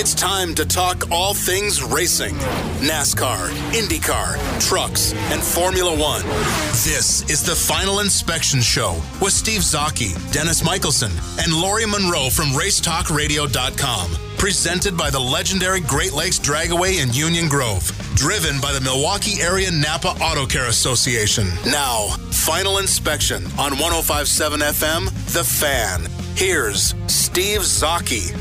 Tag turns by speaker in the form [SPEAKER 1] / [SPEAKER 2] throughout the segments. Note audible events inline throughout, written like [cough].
[SPEAKER 1] It's time to talk all things racing NASCAR, IndyCar, trucks, and Formula One. This is the Final Inspection Show with Steve Zautke, Dennis Michelson, and Lori Monroe from RaceTalkRadio.com. Presented by the legendary Great Lakes Dragaway in Union Grove. Driven by the Milwaukee Area Napa Auto Care Association. Now, Final Inspection on 1057 FM, The Fan. Here's Steve
[SPEAKER 2] Zautke.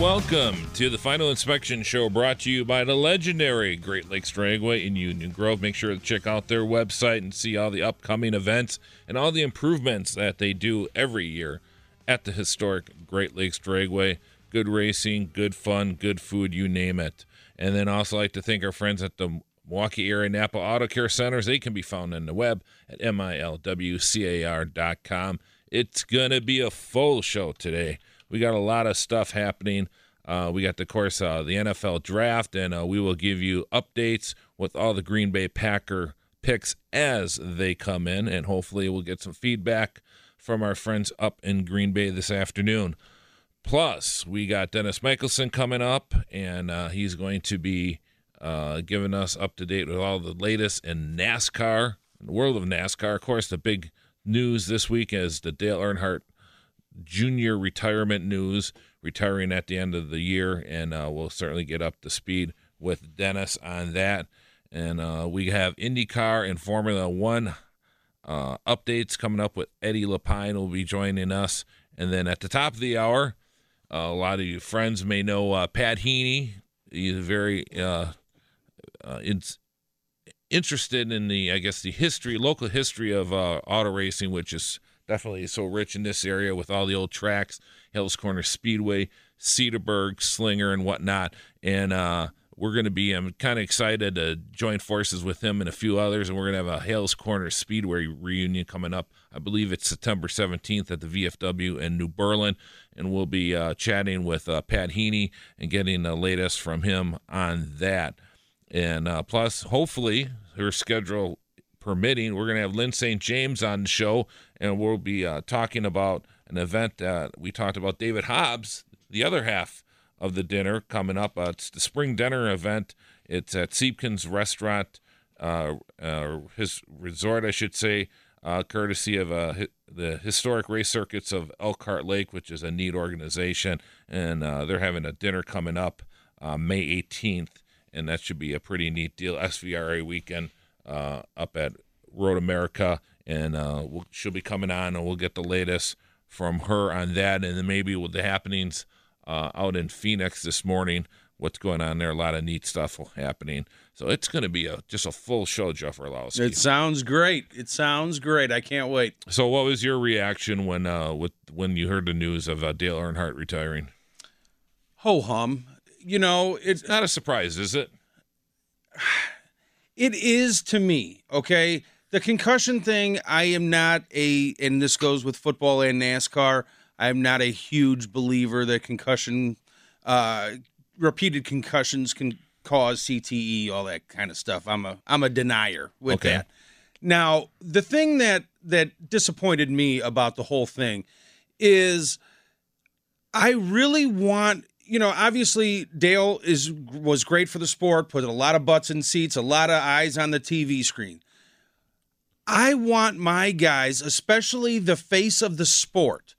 [SPEAKER 2] Welcome to the Final Inspection Show brought to you by the legendary Great Lakes Dragway in Union Grove. Make sure to check out their website and see all the upcoming events and all the improvements that they do every year at the historic Great Lakes Dragway. Good racing, good fun, good food, you name it. And then also like to thank our friends at the Milwaukee Area Napa Auto Care Centers. They can be found on the web at milwcar.com. It's going to be a full show today. We got a lot of stuff happening. Uh, we got, of course, uh, the NFL draft, and uh, we will give you updates with all the Green Bay Packer picks as they come in, and hopefully we'll get some feedback from our friends up in Green Bay this afternoon. Plus, we got Dennis Michelson coming up, and uh, he's going to be uh, giving us up to date with all the latest in NASCAR, in the world of NASCAR. Of course, the big news this week is the Dale Earnhardt junior retirement news, retiring at the end of the year, and uh, we'll certainly get up to speed with Dennis on that. And uh, we have IndyCar and Formula One uh, updates coming up with Eddie Lapine will be joining us. And then at the top of the hour, a lot of you friends may know uh, Pat Heaney. He's very uh, uh, interested in the, I guess, the history, local history of auto racing, which is definitely so rich in this area with all the old tracks, Hales Corner Speedway, Cedarburg, Slinger, and whatnot. And uh, we're going to be, I'm kind of excited to join forces with him and a few others. And we're going to have a Hales Corner Speedway reunion coming up. I believe it's September 17th at the VFW in New Berlin. And we'll be uh, chatting with uh, Pat Heaney and getting the latest from him on that. And uh, plus, hopefully, her schedule permitting, we're going to have Lyn St. James on the show, and we'll be uh, talking about an event that we talked about David Hobbs, the other half of the dinner coming up. Uh, it's the spring dinner event. It's at Siebken's Restaurant, uh, uh his resort, I should say, uh, courtesy of uh, the historic race circuits of Elkhart Lake, which is a neat organization, and they're having a dinner coming up May 18th, and that should be a pretty neat deal. SVRA weekend uh, up at Road America, and uh, we'll, she'll be coming on, and we'll get the latest from her on that, and then maybe with the happenings uh, out in Phoenix this morning, what's going on there. A lot of neat stuff happening. So it's going to be a just a full show, Jeff Orlowski.
[SPEAKER 3] It sounds great. It sounds great. I can't wait.
[SPEAKER 2] So, what was your reaction when uh, with when you heard the news of uh, Dale Earnhardt retiring?
[SPEAKER 3] Ho hum. You know, it's
[SPEAKER 2] not a surprise, is it? [sighs] [sighs] [sighs]
[SPEAKER 3] It is to me, okay? The concussion thing, I am not a, and this goes with football and NASCAR, I'm not a huge believer that concussion, uh, repeated concussions can cause CTE, all that kind of stuff. I'm a, I'm a denier with
[SPEAKER 2] okay.
[SPEAKER 3] that. Now, the thing that that disappointed me about the whole thing is I really want you know, obviously Dale is was great for the sport, put a lot of butts in seats, a lot of eyes on the TV screen. I want my guys, especially the face of the sport,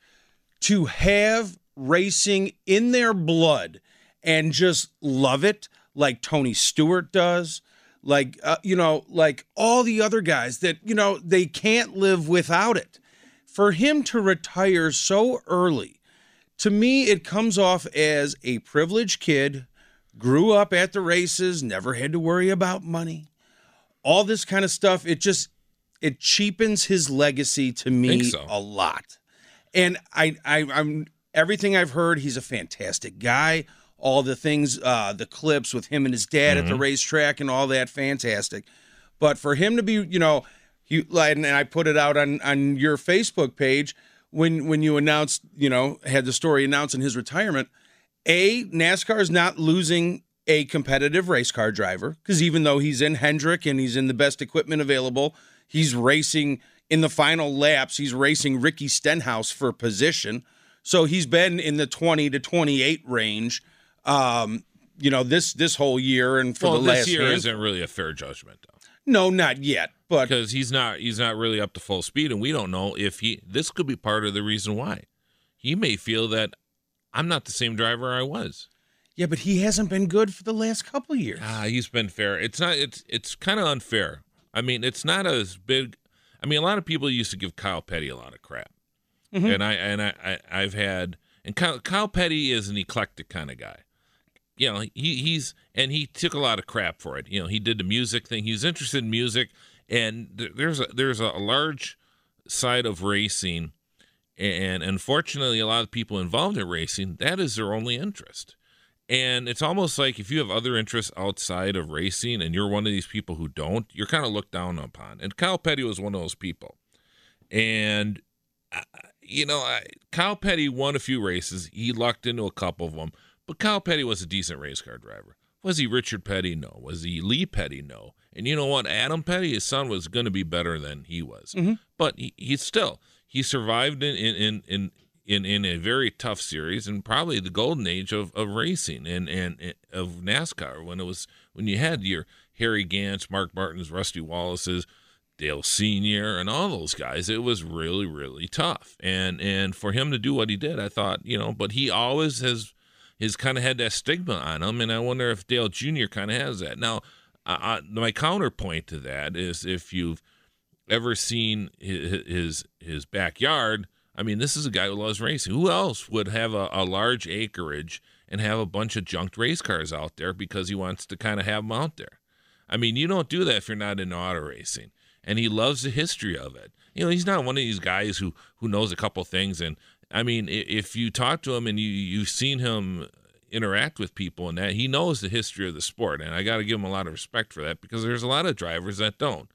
[SPEAKER 3] to have racing in their blood and just love it like Tony Stewart does, like uh, you know, like all the other guys that, you know, they can't live without it. For him to retire so early to me, it comes off as a privileged kid, grew up at the races, never had to worry about money, all this kind of stuff. It just it cheapens his legacy to me
[SPEAKER 2] so.
[SPEAKER 3] a lot. And I, I I'm everything I've heard, he's a fantastic guy. All the things, uh, the clips with him and his dad mm-hmm. at the mm-hmm. racetrack and all that, fantastic. But for him to be, you know, he and I put it out on on your Facebook page when when you announced, you know, had the story announcing his retirement, a NASCAR is not losing a competitive race car driver because even though he's in Hendrick and he's in the best equipment available, he's racing in the final laps. He's racing Ricky Stenhouse for position, so he's been in the twenty to twenty eight range. Um, you know this this whole year and for
[SPEAKER 2] well,
[SPEAKER 3] the last
[SPEAKER 2] this year
[SPEAKER 3] hand.
[SPEAKER 2] isn't really a fair judgment.
[SPEAKER 3] No, not yet. But
[SPEAKER 2] because he's not he's not really up to full speed, and we don't know if he. This could be part of the reason why he may feel that I'm not the same driver I was.
[SPEAKER 3] Yeah, but he hasn't been good for the last couple years.
[SPEAKER 2] Ah, he's been fair. It's not. It's it's kind of unfair. I mean, it's not as big. I mean, a lot of people used to give Kyle Petty a lot of crap, mm-hmm. and I and I, I have had and Kyle, Kyle Petty is an eclectic kind of guy you know, he he's and he took a lot of crap for it. You know, he did the music thing. He's interested in music, and there's a there's a large side of racing, and unfortunately, a lot of people involved in racing that is their only interest. And it's almost like if you have other interests outside of racing and you're one of these people who don't, you're kind of looked down upon. And Kyle Petty was one of those people. And, uh, you know, Kyle Petty won a few races. He lucked into a couple of them. But Kyle Petty was a decent race car driver. Was he Richard Petty? No. Was he Lee Petty? No. And you know what? Adam Petty, his son, was going to be better than he was. Mm-hmm. But he, he still he survived in in in in in a very tough series and probably the golden age of, of racing and, and, and of NASCAR when it was when you had your Harry Gants, Mark Martins, Rusty Wallace's, Dale Senior, and all those guys. It was really really tough. And and for him to do what he did, I thought you know. But he always has has kind of had that stigma on him, and I wonder if Dale Jr. kind of has that. Now, uh, my counterpoint to that is if you've ever seen his, his his backyard, I mean, this is a guy who loves racing. Who else would have a, a large acreage and have a bunch of junked race cars out there because he wants to kind of have them out there? I mean, you don't do that if you're not in auto racing. And he loves the history of it. You know, he's not one of these guys who who knows a couple things and I mean, if you talk to him and you you've seen him interact with people and that he knows the history of the sport, and I got to give him a lot of respect for that because there's a lot of drivers that don't,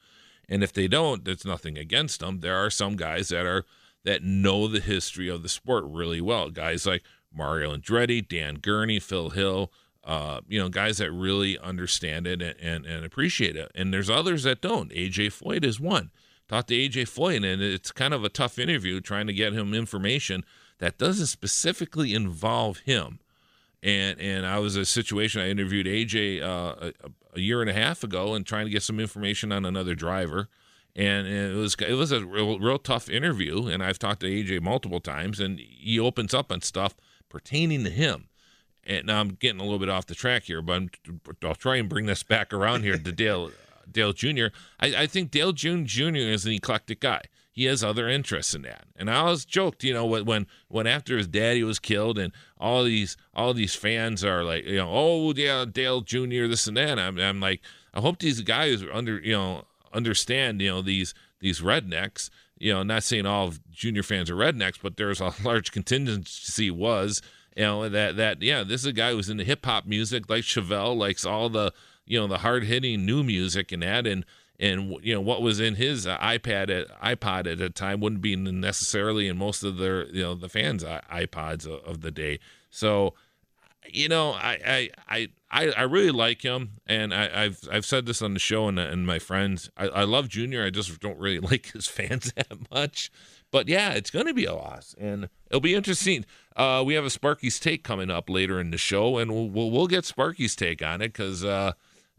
[SPEAKER 2] and if they don't, there's nothing against them. There are some guys that are that know the history of the sport really well. Guys like Mario Andretti, Dan Gurney, Phil Hill. Uh, you know, guys that really understand it and, and, and appreciate it. And there's others that don't. AJ Foyt is one talked to AJ Foyt, and it's kind of a tough interview trying to get him information that doesn't specifically involve him. And and I was a situation I interviewed AJ uh, a, a, year and a half ago and trying to get some information on another driver. And, and it was it was a real, real tough interview. And I've talked to AJ multiple times, and he opens up on stuff pertaining to him. And now I'm getting a little bit off the track here, but i will try and bring this back around here to [laughs] Dale Dale Jr. I, I think Dale June Jr. is an eclectic guy. He has other interests in that. And I always joked, you know, when when after his daddy was killed, and all these all these fans are like, you know, oh yeah, Dale Jr. this and that. I'm, I'm like, I hope these guys under you know understand you know these these rednecks. You know, not saying all of junior fans are rednecks, but there's a [laughs] large contingency was you know that that yeah, this is a guy who's into hip hop music, like Chevelle, likes all the you know the hard hitting new music and that and and you know what was in his uh, iPad at iPod at the time wouldn't be necessarily in most of their you know the fans iPods of, the day. So you know I I I I, I really like him, and I, have I've said this on the show and, and my friends. I, I love Junior. I just don't really [laughs] like his fans [laughs] that much. But yeah, it's going to be a loss, and it'll be interesting. Uh, we have a Sparky's take coming up later in the show, and we'll we'll, we'll get Sparky's take on it because uh,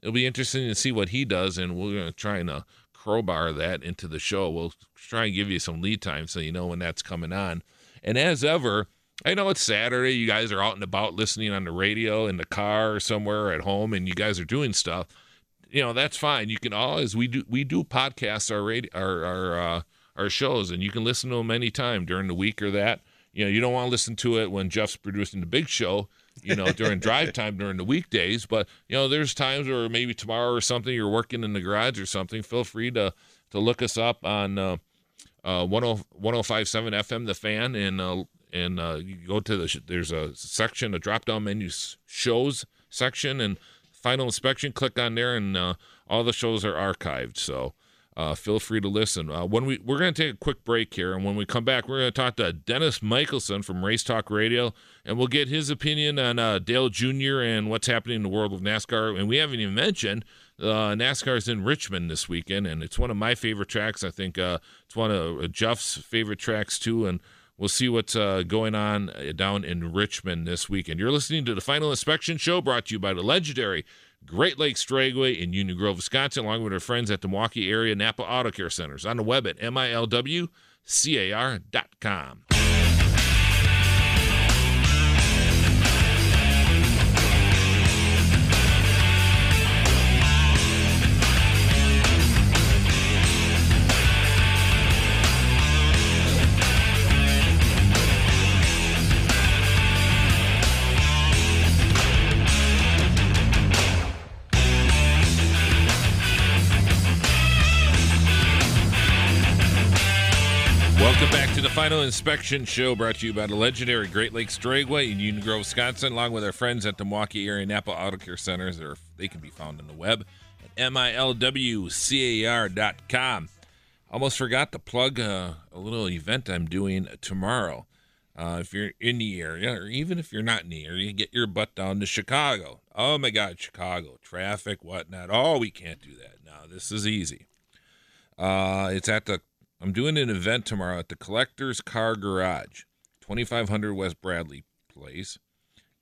[SPEAKER 2] it'll be interesting to see what he does, and we're going to try and uh, crowbar that into the show. We'll try and give you some lead time so you know when that's coming on. And as ever, I know it's Saturday. You guys are out and about listening on the radio in the car or somewhere at home, and you guys are doing stuff. You know that's fine. You can always we do we do podcasts our radio our our uh, our shows, and you can listen to them anytime during the week or that. You know you don't want to listen to it when Jeff's producing the big show. You know during drive time during the weekdays, but you know there's times where maybe tomorrow or something you're working in the garage or something. Feel free to to look us up on. Uh, uh, 1057 FM, The Fan, and uh, and uh, you go to the there's a section, a drop down menu shows section, and final inspection. Click on there, and uh, all the shows are archived. So uh, feel free to listen. Uh, when we we're going to take a quick break here, and when we come back, we're going to talk to Dennis Michelson from Race Talk Radio, and we'll get his opinion on uh, Dale Jr. and what's happening in the world of NASCAR. And we haven't even mentioned uh, NASCAR is in Richmond this weekend, and it's one of my favorite tracks. I think uh, it's one of Jeff's favorite tracks too, and we'll see what's uh, going on uh, down in Richmond this weekend. You're listening to the Final Inspection Show, brought to you by the legendary Great Lakes Dragway in Union Grove, Wisconsin, along with our friends at the Milwaukee area Napa Auto Care Centers. On the web at milwcar.com. Final Inspection Show, brought to you by the legendary Great Lakes Dragway in Union Grove, Wisconsin, along with our friends at the Milwaukee Area Napa Auto Care Centers. They're, they can be found on the web at milwcar.com. Almost forgot to plug uh, a little event I'm doing tomorrow. Uh, if you're in the area, or even if you're not in the area, get your butt down to Chicago. Oh my God, Chicago traffic, whatnot. Oh, we can't do that. No, this is easy. Uh, it's at the I'm doing an event tomorrow at the Collector's Car Garage, 2500 West Bradley Place,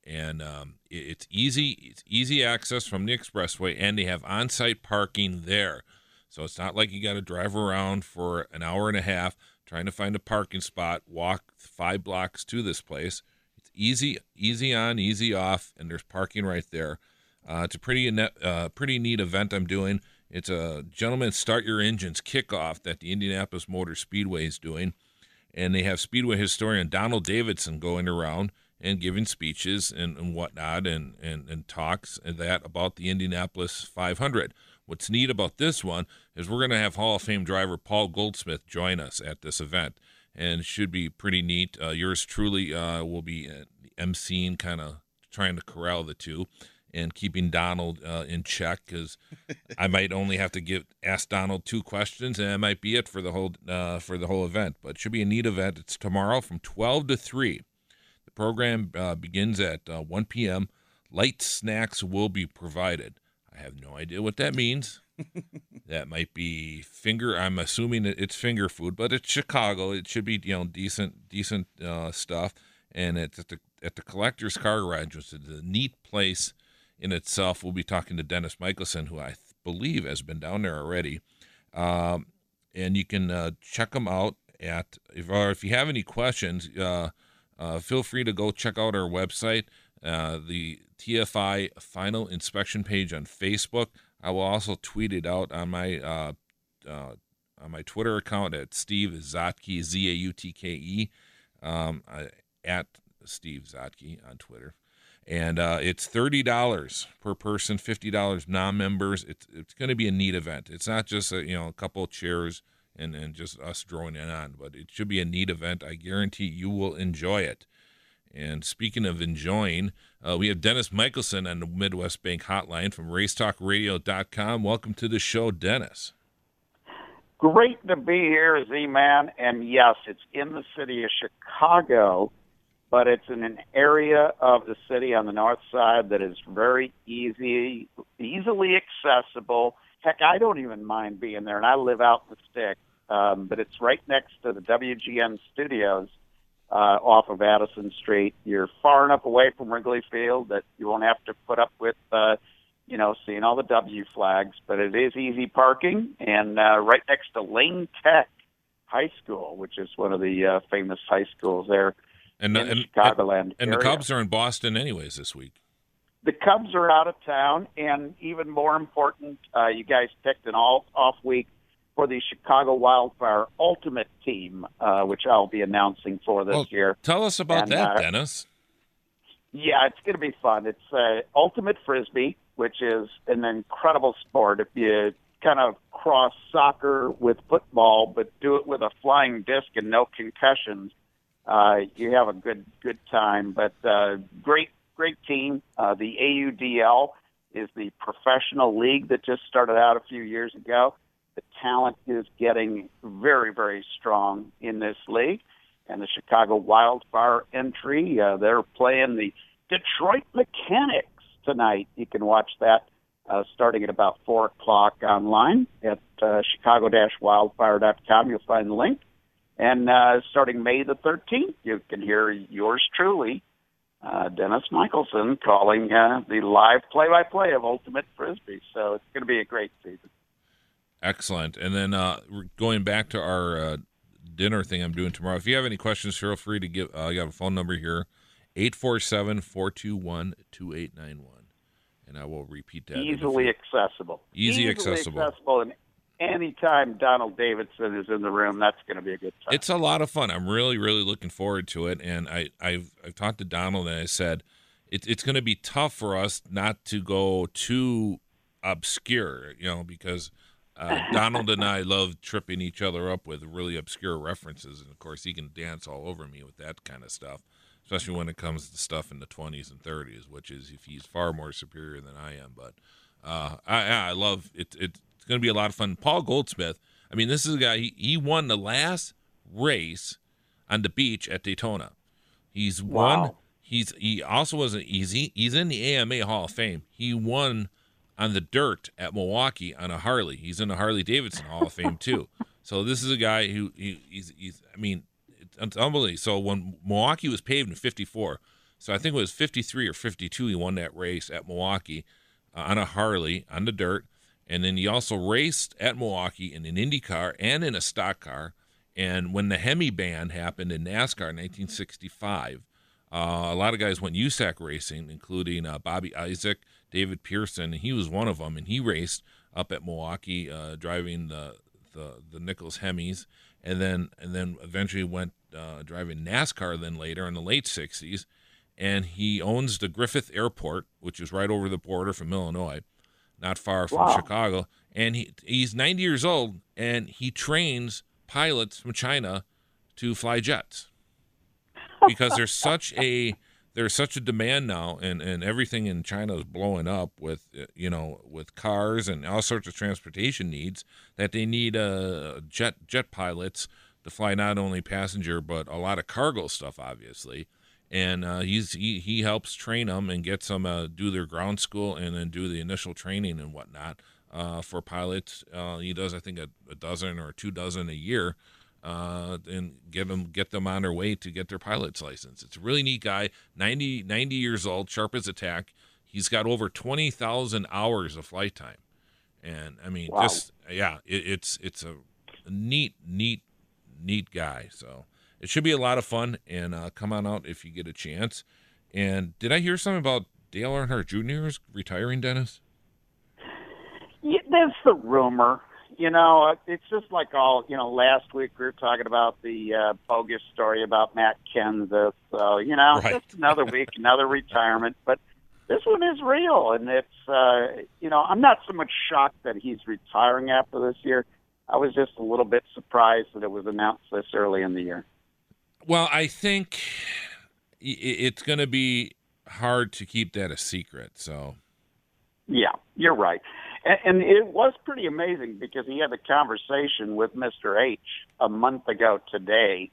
[SPEAKER 2] and um, it's easy. It's easy access from the expressway, and they have on-site parking there. So it's not like you got to drive around for an hour and a half trying to find a parking spot, walk five blocks to this place. It's easy, easy on, easy off, and there's parking right there. Uh, it's a pretty uh, pretty neat event I'm doing. It's a gentleman start your engines kickoff that the Indianapolis Motor Speedway is doing, and they have Speedway historian Donald Davidson going around and giving speeches and, and whatnot and, and, and talks and that about the Indianapolis 500. What's neat about this one is we're going to have Hall of Fame driver Paul Goldsmith join us at this event, and it should be pretty neat. Uh, yours truly uh, will be uh, emceeing, kind of trying to corral the two and keeping Donald uh, in check because I might only have to give ask Donald two questions and that might be it for the whole uh, for the whole event. But it should be a neat event. It's tomorrow from 12 to 3. The program uh, begins at uh, 1 p.m. Light snacks will be provided. I have no idea what that means. [laughs] that might be finger. I'm assuming it's finger food, but it's Chicago. It should be you know decent decent uh, stuff. And it's at the at the collector's car garage, which is a neat place in itself. We'll be talking to Dennis Michelson, who I th- believe has been down there already. Um, and you can uh, check them out at, if, or if you have any questions, uh, uh, feel free to go check out our website, uh, the TFI Final Inspection page on Facebook. I will also tweet it out on my uh, uh, on my Twitter account at Steve Zautke Z A U T K E um, at Steve Zautke on Twitter and uh, it's thirty dollars per person, fifty dollars non-members. It's it's going to be a neat event. It's not just a, you know a couple of chairs and and just us drawing it on, but it should be a neat event. I guarantee you will enjoy it. And speaking of enjoying, uh, we have Dennis Michelson on the Midwest Bank Hotline from RaceTalkRadio.com. Welcome to the show, Dennis.
[SPEAKER 4] Great to be here, Z Man. And yes, it's in the city of Chicago but it's in an area of the city on the north side that is very easy, easily accessible. Heck, I don't even mind being there, and I live out in the stick. Um, but it's right next to the WGN studios uh, off of Addison Street. You're far enough away from Wrigley Field that you won't have to put up with, uh, you know, seeing all the W flags. But it is easy parking, and uh, right next to Lane Tech High School, which is one of the uh, famous high schools there
[SPEAKER 2] and,
[SPEAKER 4] in
[SPEAKER 2] and,
[SPEAKER 4] the Chicagoland
[SPEAKER 2] and the. Cubs are in Boston anyways this week.
[SPEAKER 4] the Cubs are out of town, and even more important, uh, you guys picked an all off week for the Chicago Wildfire Ultimate Team, uh, which I'll be announcing for this
[SPEAKER 2] Well,
[SPEAKER 4] year.
[SPEAKER 2] Tell us about
[SPEAKER 4] And,
[SPEAKER 2] that,
[SPEAKER 4] uh,
[SPEAKER 2] Dennis.
[SPEAKER 4] Yeah, it's going to be fun. It's uh, Ultimate Frisbee, which is an incredible sport. If you kind of cross soccer with football, but do it with a flying disc and no concussions, uh, you have a good good time. But uh, great great team. Uh, the AUDL is the professional league that just started out a few years ago. The talent is getting very very strong in this league. And the Chicago Wildfire entry, uh, they're playing the Detroit Mechanics tonight. You can watch that uh, starting at about 4 o'clock online at uh, chicago-wildfire.com. You'll find the link. And uh, starting May the 13th, you can hear yours truly, uh, Dennis Michelson, calling uh, the live play-by-play of Ultimate Frisbee. So it's going to be a great season.
[SPEAKER 2] Excellent. And then uh, going back to our uh, dinner thing I'm doing tomorrow. If you have any questions, feel free to give. Uh, I got a phone number here 847 421 2891. And I will repeat that.
[SPEAKER 4] Easily accessible.
[SPEAKER 2] Easy accessible.
[SPEAKER 4] accessible. And anytime Donald Davidson is in the room, that's going to be a good time.
[SPEAKER 2] It's a lot of fun. I'm really, really looking forward to it. And I, I've, I've talked to Donald and I said, it, it's going to be tough for us not to go too obscure, you know, because uh, [laughs] Donald and I love tripping each other up with really obscure references. And of course, he can dance all over me with that kind of stuff, especially when it comes to stuff in the 20s and 30s, which is if he's far more superior than I am. But uh, I, I love it. it. It's going to be a lot of fun. Paul Goldsmith. I mean, this is a guy. He, he won the last race on the beach at Daytona. He's won.
[SPEAKER 4] Wow.
[SPEAKER 2] He's he also was an easy. He's in the AMA Hall of Fame. He won on the dirt at Milwaukee on a Harley. He's in the Harley Davidson Hall of Fame too. [laughs] So this is a guy who he, he's he's. I mean, it's unbelievable. So when Milwaukee was paved in '54, so I think it was '53 or '52, he won that race at Milwaukee uh, on a Harley on the dirt, and then he also raced at Milwaukee in an Indy car and in a stock car. And when the Hemi ban happened in NASCAR in 1965, uh, a lot of guys went USAC racing, including uh, Bobby Isaac, David Pearson, he was one of them. And he raced up at Milwaukee, uh, driving the, the the Nichels Hemis, and then and then eventually went uh, driving NASCAR. Then later in the late 60s, and he owns the Griffith Airport, which is right over the border from Illinois, not far from
[SPEAKER 4] Wow.
[SPEAKER 2] Chicago. And he he's 90 years old, and he trains pilots from China to fly jets because there's [laughs] such a there's such a demand now and, and everything in China is blowing up with you know with cars and all sorts of transportation needs that they need uh, jet jet pilots to fly not only passenger but a lot of cargo stuff obviously and uh, he's he, he helps train them and gets them uh, do their ground school and then do the initial training and whatnot uh, for pilots uh, he does I think a, a dozen or two dozen a year uh, and get them get them on their way to get their pilot's license. It's a really neat guy, 90, 90 years old, sharp as a tack. He's got over twenty thousand hours of flight time, and I mean,
[SPEAKER 4] Wow.
[SPEAKER 2] just yeah, it, it's it's a neat, neat, neat guy. So it should be a lot of fun, and uh, come on out if you get a chance. And did I hear something about Dale Earnhardt Jr. is retiring, Dennis?
[SPEAKER 4] Yeah, that's the rumor. You know, uh, it's just like all. You know, last week we were talking about the uh, bogus story about Matt Kenseth. So you know,
[SPEAKER 2] Right.
[SPEAKER 4] just another week, [laughs] another retirement. But this one is real, and it's. Uh, you know, I'm not so much shocked that he's retiring after this year. I was just a little bit surprised that it was announced this early in the year.
[SPEAKER 2] Well, I think it's going to be hard to keep that a secret. So
[SPEAKER 4] Yeah, you're right. And, it was pretty amazing because he had a conversation with Mr. H a month ago today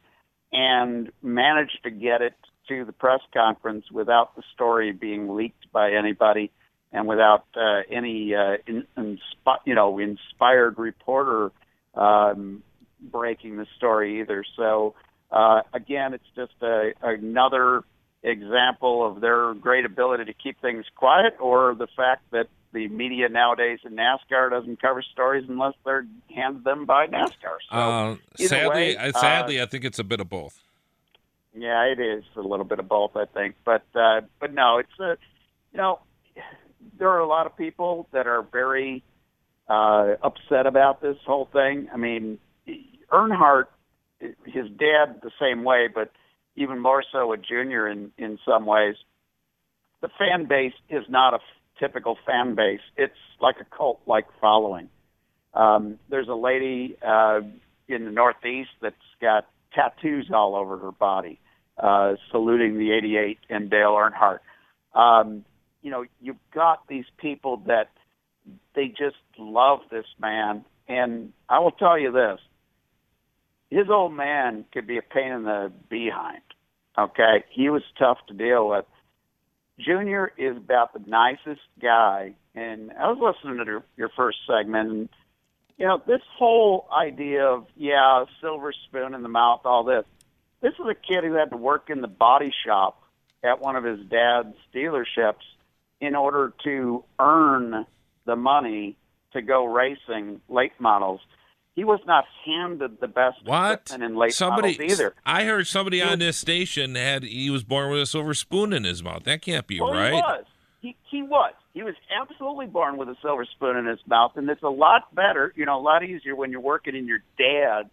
[SPEAKER 4] and managed to get it to the press conference without the story being leaked by anybody and without uh, any uh, in, you know inspired reporter um, breaking the story either. So uh, again, it's just a, another example of their great ability to keep things quiet, or the fact that the media nowadays in NASCAR doesn't cover stories unless they're handed them by NASCAR. So
[SPEAKER 2] uh, sadly, way, sadly, uh, I think it's a bit of both.
[SPEAKER 4] Yeah, it is a little bit of both, I think. But uh, but no, it's a you know there are a lot of people that are very uh, upset about this whole thing. I mean, Earnhardt, his dad, the same way, but even more so a junior in in some ways. The fan base is not a typical fan base. It's like a cult like following. Um, there's a lady uh, in the Northeast that's got tattoos all over her body, uh, saluting the 88 and Dale Earnhardt. Um, you know, you've got these people that they just love this man. And I will tell you this his old man could be a pain in the behind. Okay. He was tough to deal with. Junior is about the nicest guy. And I was listening to your first segment, and you know this whole idea of yeah, silver spoon in the mouth, all this. This is a kid who had to work in the body shop at one of his dad's dealerships in order to earn the money to go racing late models he was not handed the best
[SPEAKER 2] what?
[SPEAKER 4] in late
[SPEAKER 2] somebody,
[SPEAKER 4] models either.
[SPEAKER 2] I heard somebody he on was, this station had he was born with a silver spoon in his mouth. That can't be well, right.
[SPEAKER 4] He was. He, he was. He was absolutely born with a silver spoon in his mouth, and it's a lot better, you know, a lot easier when you're working in your dad's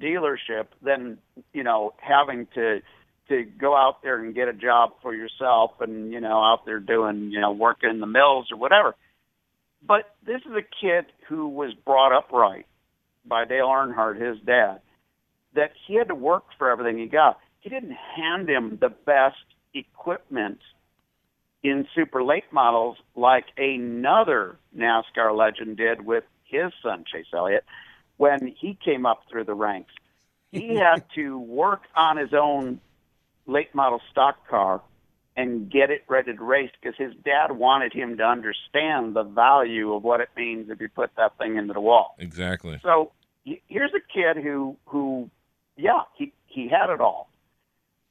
[SPEAKER 4] dealership than you know having to to go out there and get a job for yourself and you know out there doing you know working in the mills or whatever. But this is a kid who was brought up right by Dale Earnhardt, his dad, that he had to work for everything he got. He didn't hand him the best equipment in super late models like another NASCAR legend did with his son Chase Elliott when he came up through the ranks. He [laughs] had to work on his own late model stock car and get it ready to race because his dad wanted him to understand the value of what it means if you put that thing into the wall.
[SPEAKER 2] Exactly.
[SPEAKER 4] So here's a kid who who yeah he he had it all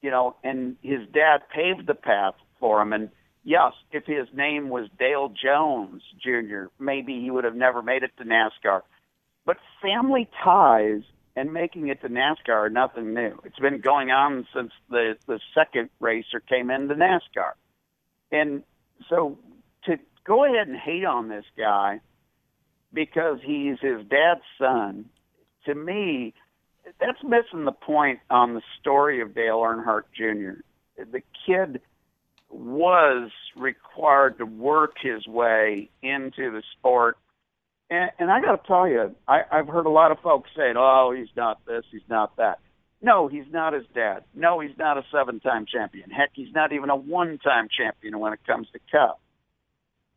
[SPEAKER 4] you know and his dad paved the path for him. And yes if his name was Dale Jones Jr. maybe he would have never made it to NASCAR. But family ties and making it to NASCAR are nothing new. It's been going on since the the second racer came into NASCAR. And so to go ahead and hate on this guy because he's his dad's son to me, that's missing the point on the story of Dale Earnhardt Jr. The kid was required to work his way into the sport. And, and I got to tell you, I, I've heard a lot of folks saying, oh, he's not this, he's not that. No, he's not his dad. No, he's not a seven time champion. Heck, he's not even a one time champion when it comes to Cup.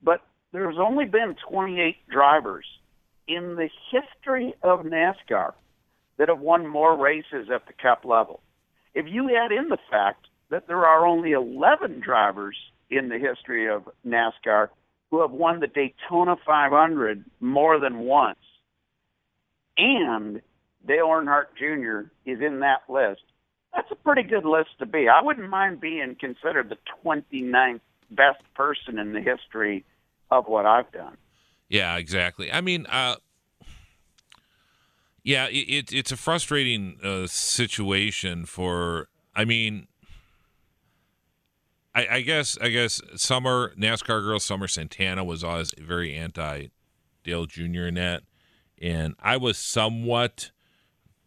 [SPEAKER 4] But there's only been 28 drivers in the history of NASCAR that have won more races at the Cup level. If you add in the fact that there are only 11 drivers in the history of NASCAR who have won the Daytona 500 more than once, and Dale Earnhardt Jr. is in that list, that's a pretty good list to be. I wouldn't mind being considered the 29th best person in the history of what I've done.
[SPEAKER 2] Yeah, exactly. I mean, uh, yeah, it, it's a frustrating uh, situation for. I mean, I, I, guess I guess Summer NASCAR girl Summer Santana was always very anti Dale Jr. in that, and I was somewhat,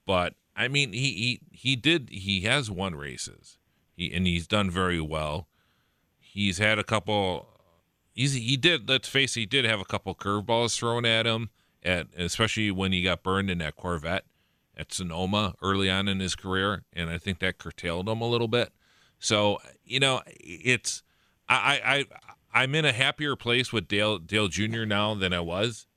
[SPEAKER 2] but I mean he he he did he has won races, he and he's done very well. He's had a couple he's he did let's face it, he did have a couple curveballs thrown at him at especially when he got burned in that Corvette at Sonoma early on in his career, and I think that curtailed him a little bit. So you know, it's I I I'm in a happier place with Dale Dale Jr. now than I was,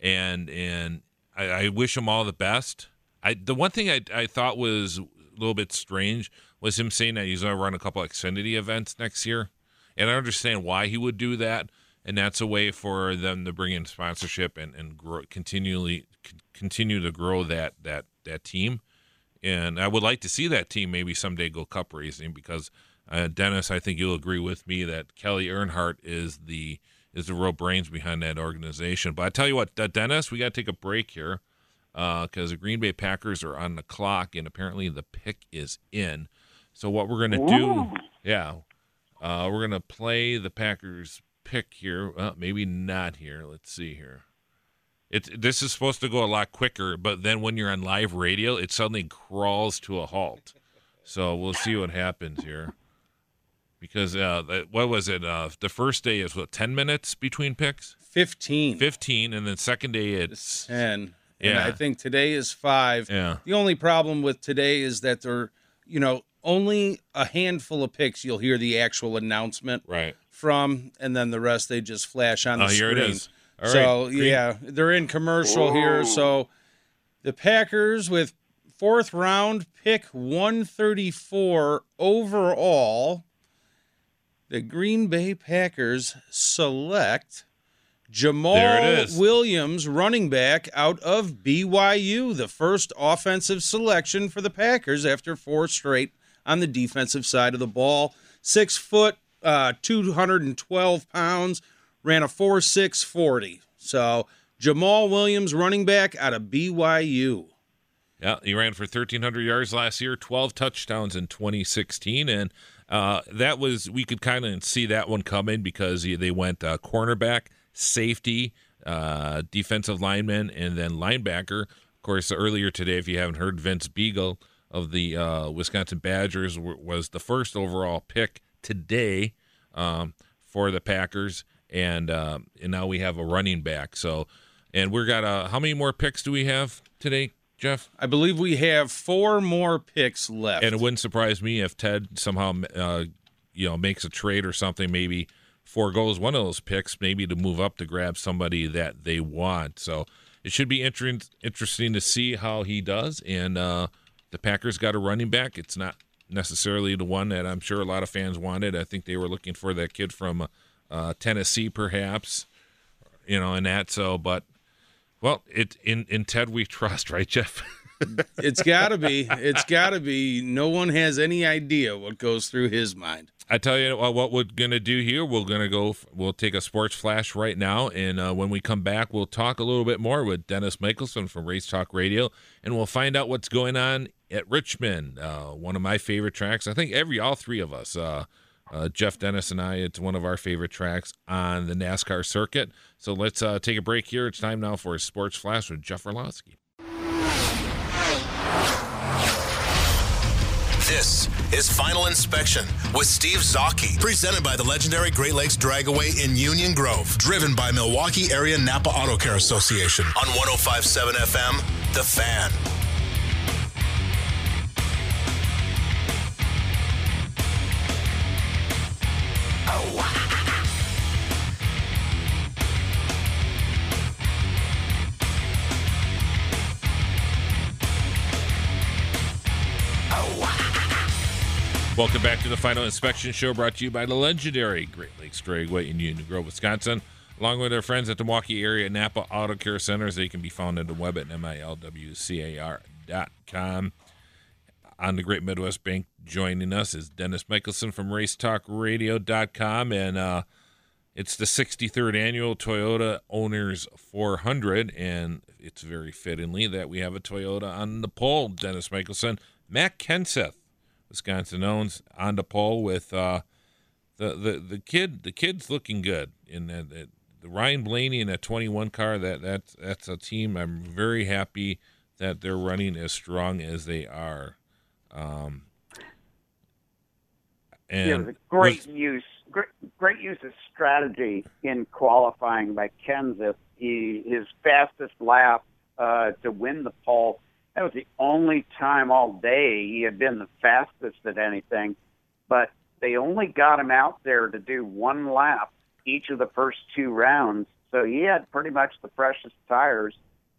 [SPEAKER 2] and and I, I wish him all the best. I the one thing I I thought was a little bit strange was him saying that he's going to run a couple Xfinity events next year, and I understand why he would do that, and that's a way for them to bring in sponsorship and and grow, continually continue to grow that that that team. And I would like to see that team maybe someday go cup racing because uh, Dennis, I think you'll agree with me that Kelley Earnhardt is the is the real brains behind that organization. But I tell you what, uh, Dennis, we got to take a break here because uh, the Green Bay Packers are on the clock, and apparently the pick is in. So what we're gonna do, yeah, uh, we're gonna play the Packers pick here. Well, maybe not here. Let's see here. It's this is supposed to go a lot quicker, but then when you're on live radio, it suddenly crawls to a halt. So we'll see what happens here. Because uh, what was it? Uh, the first day is what ten minutes between picks.
[SPEAKER 3] Fifteen.
[SPEAKER 2] Fifteen, and then second day it's
[SPEAKER 3] ten.
[SPEAKER 2] Yeah.
[SPEAKER 3] And I think today is five.
[SPEAKER 2] Yeah.
[SPEAKER 3] The only problem with today is that they're you know, only a handful of picks you'll hear the actual announcement
[SPEAKER 2] right
[SPEAKER 3] from, and then the rest they just flash on the
[SPEAKER 2] oh,
[SPEAKER 3] screen.
[SPEAKER 2] Here it is. All
[SPEAKER 3] so
[SPEAKER 2] right.
[SPEAKER 3] yeah, they're in commercial here. So the Packers with fourth round pick 134 overall. The Green Bay Packers select Jamaal
[SPEAKER 2] There it is.
[SPEAKER 3] Williams, running back out of BYU, the first offensive selection for the Packers after four straight on the defensive side of the ball. Six foot, uh, 212 pounds, ran a 4.640. So Jamaal Williams, running back out of BYU.
[SPEAKER 2] Yeah, he ran for 1,300 yards last year, 12 touchdowns in 2016, and uh, that was we could kind of see that one coming because they went uh, cornerback, safety, uh, defensive lineman, and then linebacker. Of course, earlier today, if you haven't heard, Vince Biegel of the uh, Wisconsin Badgers w- was the first overall pick today um, for the Packers, and um, and now we have a running back. So, and we're got a how many more picks do we have today, Jeff?
[SPEAKER 3] I believe we have four more picks left.
[SPEAKER 2] And it wouldn't surprise me if Ted somehow, uh, you know, makes a trade or something, maybe foregoes one of those picks, maybe to move up to grab somebody that they want. So it should be inter- interesting to see how he does. And uh, the Packers got a running back. It's not necessarily the one that I'm sure a lot of fans wanted. I think they were looking for that kid from uh, Tennessee, perhaps, you know, and that. So, but well, it in in Ted we [laughs] trust, right, Jeff?
[SPEAKER 3] it's got to be. It's got to be. No one has any idea what goes through his mind.
[SPEAKER 2] I tell you what, what we're gonna do here. We're gonna go. We'll take a sports flash right now, and uh, when we come back, we'll talk a little bit more with Dennis Michelson from Race Talk Radio, and we'll find out what's going on at Richmond, uh, one of my favorite tracks. I think every all three of us, uh, uh, Jeff Dennis and I, it's one of our favorite tracks on the NASCAR circuit. So let's uh, take a break here. It's time now for a sports flash with Jeff Orlowski.
[SPEAKER 1] This is Final Inspection with Steve Zautke, presented by the legendary Great Lakes Dragaway in Union Grove, driven by Milwaukee Area Napa Auto Care Association on 1057 FM, The Fan.
[SPEAKER 2] Welcome back to the Final Inspection Show brought to you by the legendary Great Lakes Dragway in Union Grove, Wisconsin, along with our friends at the Milwaukee Area Napa Auto Care Centers. They can be found on the web at milwcar.com. On the Great Midwest Bank, joining us is Dennis Michelson from RaceTalkRadio.com, and uh, it's the 63rd annual Toyota Owners 400, and it's very fittingly that we have a Toyota on the pole. Dennis Michelson, Matt Kenseth, Wisconsin owns on the pole with uh, the, the the kid. The kid's looking good in that. that- The Ryan Blaney in that 21 car. That that's that's a team. I'm very happy that they're running as strong as they are. Um, and
[SPEAKER 4] yeah, it was a great use, great, great use of strategy in qualifying by Kenseth. He, his fastest lap uh, to win the pole. That was the only time all day he had been the fastest at anything. But they only got him out there to do one lap each of the first two rounds. So he had pretty much the freshest tires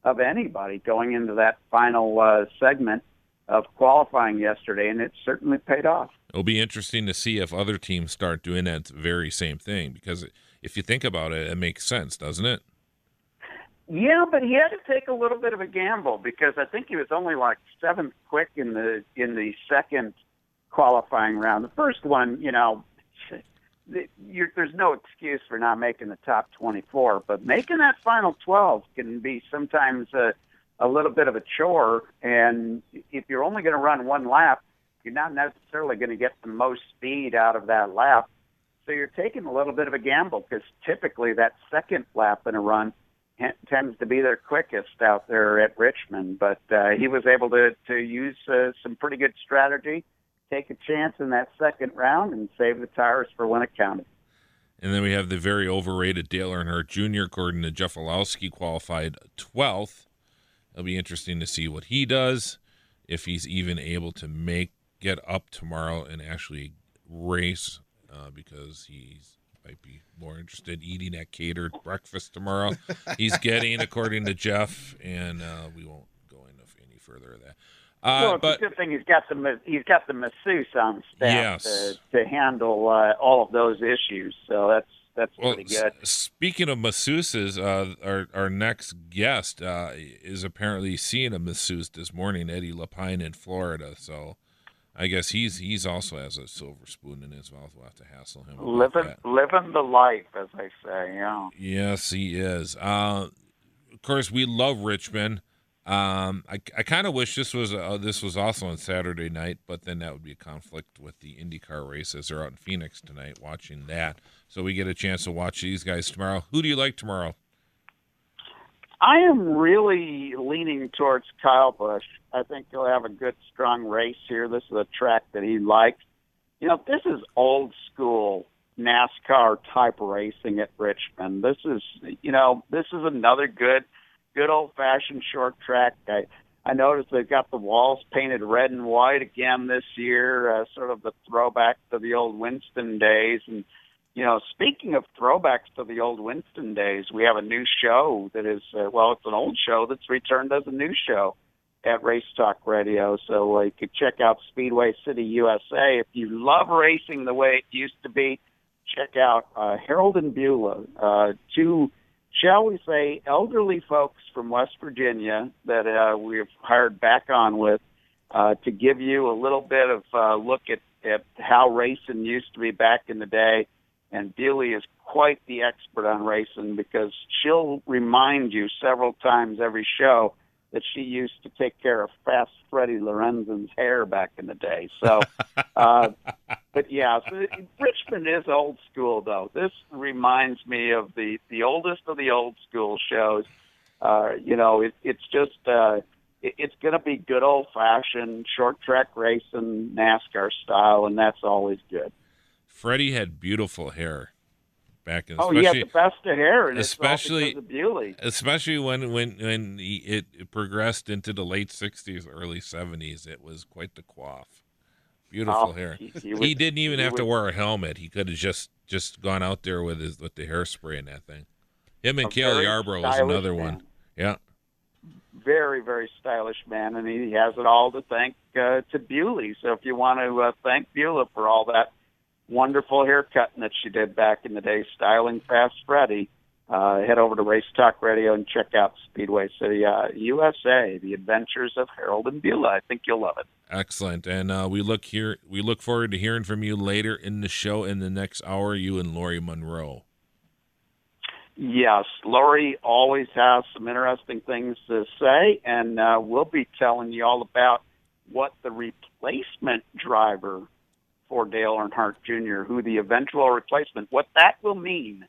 [SPEAKER 4] of anybody going into that final uh, segment. of qualifying yesterday, and it certainly paid off.
[SPEAKER 2] It'll be interesting to see if other teams start doing that very same thing because if you think about it, it makes sense, doesn't it?
[SPEAKER 4] Yeah, but he had to take a little bit of a gamble because I think he was only like seventh quick in the in the second qualifying round. The first one, you know, you're, there's no excuse for not making the top 24, but making that final 12 can be sometimes a, a little bit of a chore. And if you're only going to run one lap, you're not necessarily going to get the most speed out of that lap. So you're taking a little bit of a gamble because typically that second lap in a run tends to be their quickest out there at Richmond. But uh, he was able to to use uh, some pretty good strategy take a chance in that second round and save the tires for when it counted.
[SPEAKER 2] And then we have the very overrated Dale Earnhardt Jr. Gordon to Jeff Orlowski, qualified 12th. It'll be interesting to see what he does, if he's even able to make get up tomorrow and actually race, uh, because he's might be more interested in eating at catered breakfast tomorrow. he's getting, according to Jeff, and uh, we won't go into any further of that.
[SPEAKER 4] Uh, well, it's but, a good thing he's got the he's got the masseuse on staff yes. to, to handle uh, all of those issues. So that's that's well, pretty good.
[SPEAKER 2] S- speaking of masseuses, uh, our our next guest uh, is apparently seeing a masseuse this morning, Eddie Lapine in Florida. So I guess he's he's also has a silver spoon in his mouth. We'll have to hassle him.
[SPEAKER 4] Living
[SPEAKER 2] that.
[SPEAKER 4] living the life, as they say. Yeah.
[SPEAKER 2] Yes, he is. Uh, of course, we love Richmond. Um, I, I kind of wish this was uh, this was also on Saturday night, but then that would be a conflict with the IndyCar races. They're out in Phoenix tonight watching that, so we get a chance to watch these guys tomorrow. Who do you like tomorrow?
[SPEAKER 4] I am really leaning towards Kyle Busch. I think he'll have a good, strong race here. This is a track that he likes. You know, this is old school NASCAR type racing at Richmond. This is, you know, this is another good good old fashioned short track. I I noticed they've got the walls painted red and white again this year, uh, sort of the throwback to the old Winston days. And you know, speaking of throwbacks to the old Winston days, we have a new show that is uh, well, it's an old show that's returned as a new show at Race Talk Radio. So uh, you could check out Speedway City USA if you love racing the way it used to be. Check out uh, Harold and Beulah, uh, two shall we say, elderly folks from West Virginia that uh, we've hired back on with uh, to give you a little bit of uh, look at, at how racing used to be back in the day. And Dealey is quite the expert on racing because she'll remind you several times every show that she used to take care of Fast Freddie Lorenzen's hair back in the day. So, [laughs] uh, but yeah, so Richmond is old school though. This reminds me of the the oldest of the old school shows. Uh, you know, it, it's just uh, it, it's going to be good old fashioned short track racing NASCAR style, and that's always good.
[SPEAKER 2] Freddie had beautiful hair back.
[SPEAKER 4] Oh, he had the best of hair, and
[SPEAKER 2] especially. Especially when when when he, it, progressed into the late '60s, early '70s, it was quite the coif. Beautiful oh, hair. He, he, was, he, didn't even have to wear a helmet. He could have just just gone out there with his with the hairspray and that thing. Him and Cale Yarborough was another man. one. Yeah.
[SPEAKER 4] Very, very stylish man, and he has it all to thank uh, to Beulah. So if you want to uh, thank Beulah for all that wonderful haircutting that she did back in the day, styling Fast Freddie. Uh, head over to Race Talk Radio and check out Speedway City uh, USA, The Adventures of Harold and Beulah. I think you'll love it.
[SPEAKER 2] Excellent, and uh, we look here. We look forward to hearing from you later in the show in the next hour. You and Lori Monroe.
[SPEAKER 4] Yes, Lori always has some interesting things to say, and uh, we'll be telling you all about what the replacement driver for Dale Earnhardt Jr., who the eventual replacement, what that will mean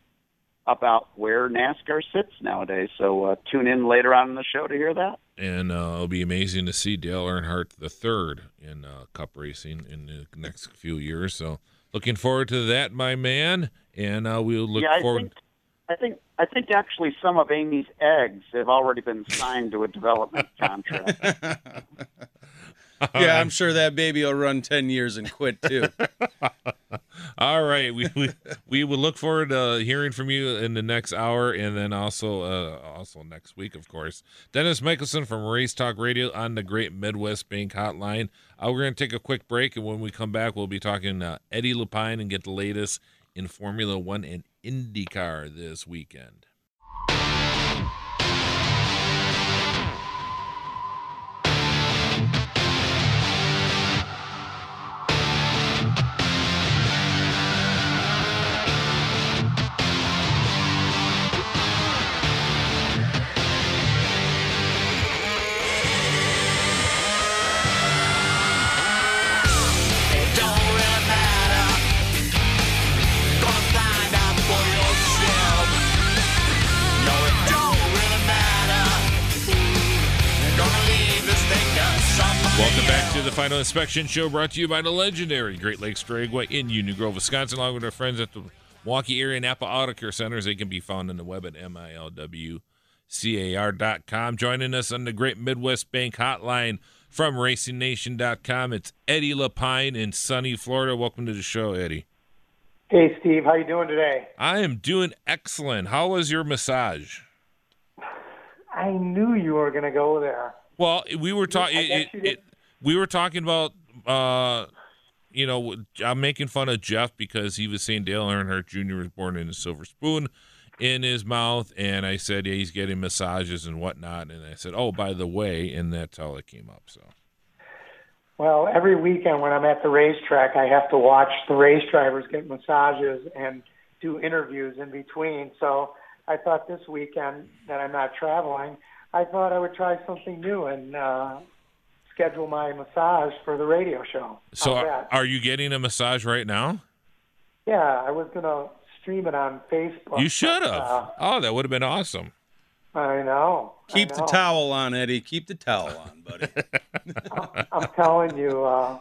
[SPEAKER 4] about where NASCAR sits nowadays. So uh, tune in later on in the show to hear that.
[SPEAKER 2] And uh, it'll be amazing to see Dale Earnhardt the third in uh, Cup racing in the next few years. So looking forward to that, my man. And uh, we'll look
[SPEAKER 4] yeah, I
[SPEAKER 2] forward.
[SPEAKER 4] Think, I think I think actually some of Amy's eggs have already been signed to a development [laughs] contract. [laughs]
[SPEAKER 3] yeah, I'm sure that baby will run 10 years and quit too. [laughs]
[SPEAKER 2] All right, we, we we will look forward to hearing from you in the next hour, and then also uh, also next week, of course. Dennis Michelson from Race Talk Radio on the Great Midwest Bank Hotline. Uh, we're going to take a quick break, and when we come back, we'll be talking uh, Eddie Lapine and get the latest in Formula One and IndyCar this weekend. To the Final Inspection Show, brought to you by the legendary Great Lakes Dragway in Union Grove, Wisconsin, along with our friends at the Milwaukee Area Napa Auto Care Centers. They can be found on the web at milwcar.com. Joining us on the Great Midwest Bank Hotline from RacingNation.com, it's Eddie Lapine in sunny Florida. Welcome to the show, Eddie.
[SPEAKER 5] Hey, Steve. How you doing today?
[SPEAKER 2] I am doing excellent. How was your massage?
[SPEAKER 5] I knew you were going to go there.
[SPEAKER 2] Well, we were talking. It, it, we were talking about. Uh, you know, I'm making fun of Jeff because he was saying Dale Earnhardt Jr. was born in a silver spoon in his mouth, and I said, yeah, he's getting massages and whatnot, and I said, oh, by the way, and that's how it came up. So.
[SPEAKER 5] Well, every weekend when I'm at the racetrack, I have to watch the race drivers get massages and do interviews in between. So I thought this weekend that I'm not traveling, I thought I would try something new and uh, schedule my massage for the radio show.
[SPEAKER 2] So, are, are you getting a massage right now?
[SPEAKER 5] yeah, I was gonna stream it on Facebook.
[SPEAKER 2] You should have.
[SPEAKER 5] Uh,
[SPEAKER 2] oh, that would have been awesome.
[SPEAKER 5] I know. I
[SPEAKER 3] Keep the towel on, Eddie. Keep the towel on, buddy. [laughs]
[SPEAKER 5] I'm telling you, uh,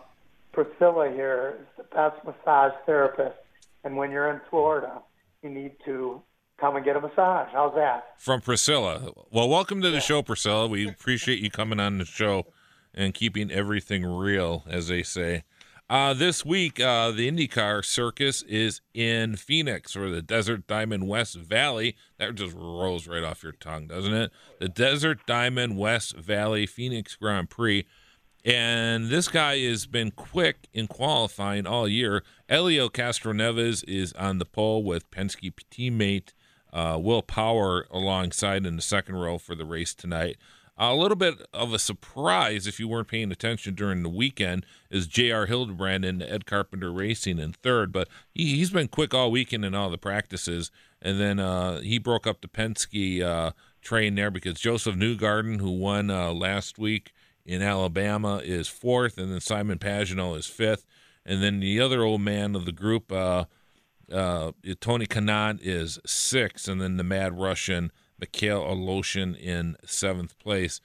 [SPEAKER 5] Priscilla here is the best massage therapist. And when you're in Florida, you need to come and get a massage. How's that?
[SPEAKER 2] From Priscilla. Well, welcome to the show, Priscilla. We appreciate you coming on the show and keeping everything real, as they say. Uh, this week, uh, the IndyCar circus is in Phoenix or the Desert Diamond West Valley. That just rolls right off your tongue, doesn't it? The Desert Diamond West Valley Phoenix Grand Prix. And this guy has been quick in qualifying all year. Helio Castroneves is on the pole with Penske teammate uh, Will Power alongside in the second row for the race tonight. A little bit of a surprise, if you weren't paying attention during the weekend, is J.R. Hildebrand and Ed Carpenter Racing in third. But he, he's been quick all weekend in all the practices. And then uh, he broke up the Penske uh, train there because Josef Newgarden, who won uh, last week in Alabama, is fourth. And then Simon Pagenaud is fifth. And then the other old man of the group, uh, uh, Tony Kanaan is sixth, and then the Mad Russian Mikhail Aleshin in seventh place.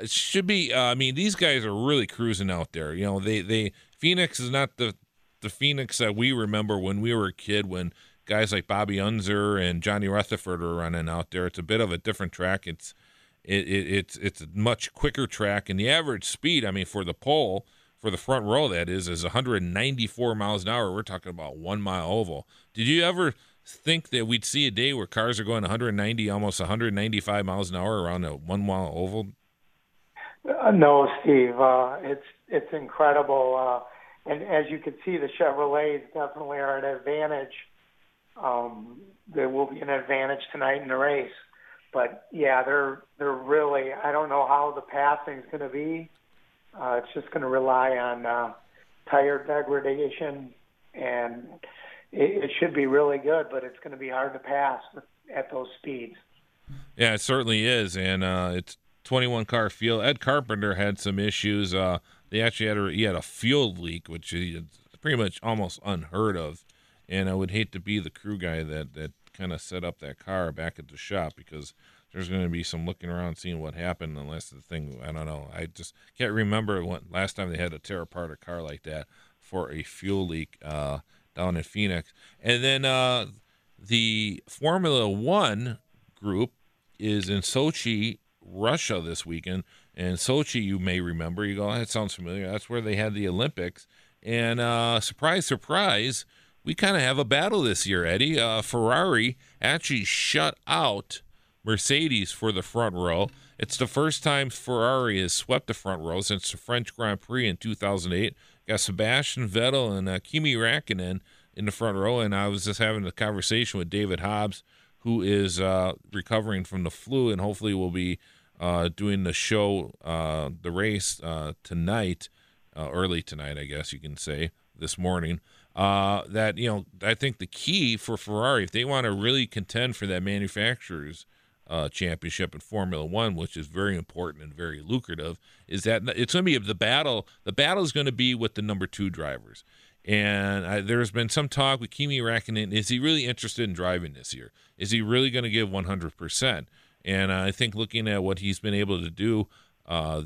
[SPEAKER 2] It should be. Uh, I mean, these guys are really cruising out there. You know, they they Phoenix is not the the Phoenix that we remember when we were a kid. When guys like Bobby Unser and Johnny Rutherford are running out there, it's a bit of a different track. It's it, it it's it's a much quicker track, and the average speed. I mean, for the pole for the front row that is is 194 miles an hour. We're talking about one mile oval. Did you ever think that we'd see a day where cars are going 190, almost 195 miles an hour around a one mile oval?
[SPEAKER 5] Uh, no, Steve. Uh, it's it's incredible. Uh, and as you can see, the Chevrolets definitely are an advantage. Um, there will be an advantage tonight in the race. But yeah, they're they're really. I don't know how the passing is going to be. Uh, it's just going to rely on uh, tire degradation, and it, it should be really good. But it's going to be hard to pass at those speeds.
[SPEAKER 2] Yeah, it certainly is, and uh, it's 21 car field. Ed Carpenter had some issues. Uh, they actually had a, he had a fuel leak, which is pretty much almost unheard of. And I would hate to be the crew guy that that kind of set up that car back at the shop because there's going to be some looking around seeing what happened unless the thing I don't know. I just can't remember what last time they had to tear apart a car like that for a fuel leak uh, down in Phoenix. And then uh, the Formula One group is in Sochi, Russia this weekend. And Sochi, you may remember, you go, that sounds familiar. That's where they had the Olympics. And uh, surprise, surprise, we kind of have a battle this year, Eddie. Uh, Ferrari actually shut out Mercedes for the front row. It's the first time Ferrari has swept the front row since the French Grand Prix in 2008. Got Sebastian Vettel and uh, Kimi Räikkönen in the front row, and I was just having a conversation with David Hobbs, who is uh, recovering from the flu, and hopefully will be uh, doing the show, uh, the race uh, tonight, uh, early tonight, I guess you can say, this morning. Uh, that you know, I think the key for Ferrari, if they want to really contend for that manufacturers uh, championship in Formula One, which is very important and very lucrative, is that it's going to be the battle. The battle is going to be with the number two drivers. And I, there's been some talk with Kimi Räikkönen. Is he really interested in driving this year? Is he really going to give 100%? And I think looking at what he's been able to do uh,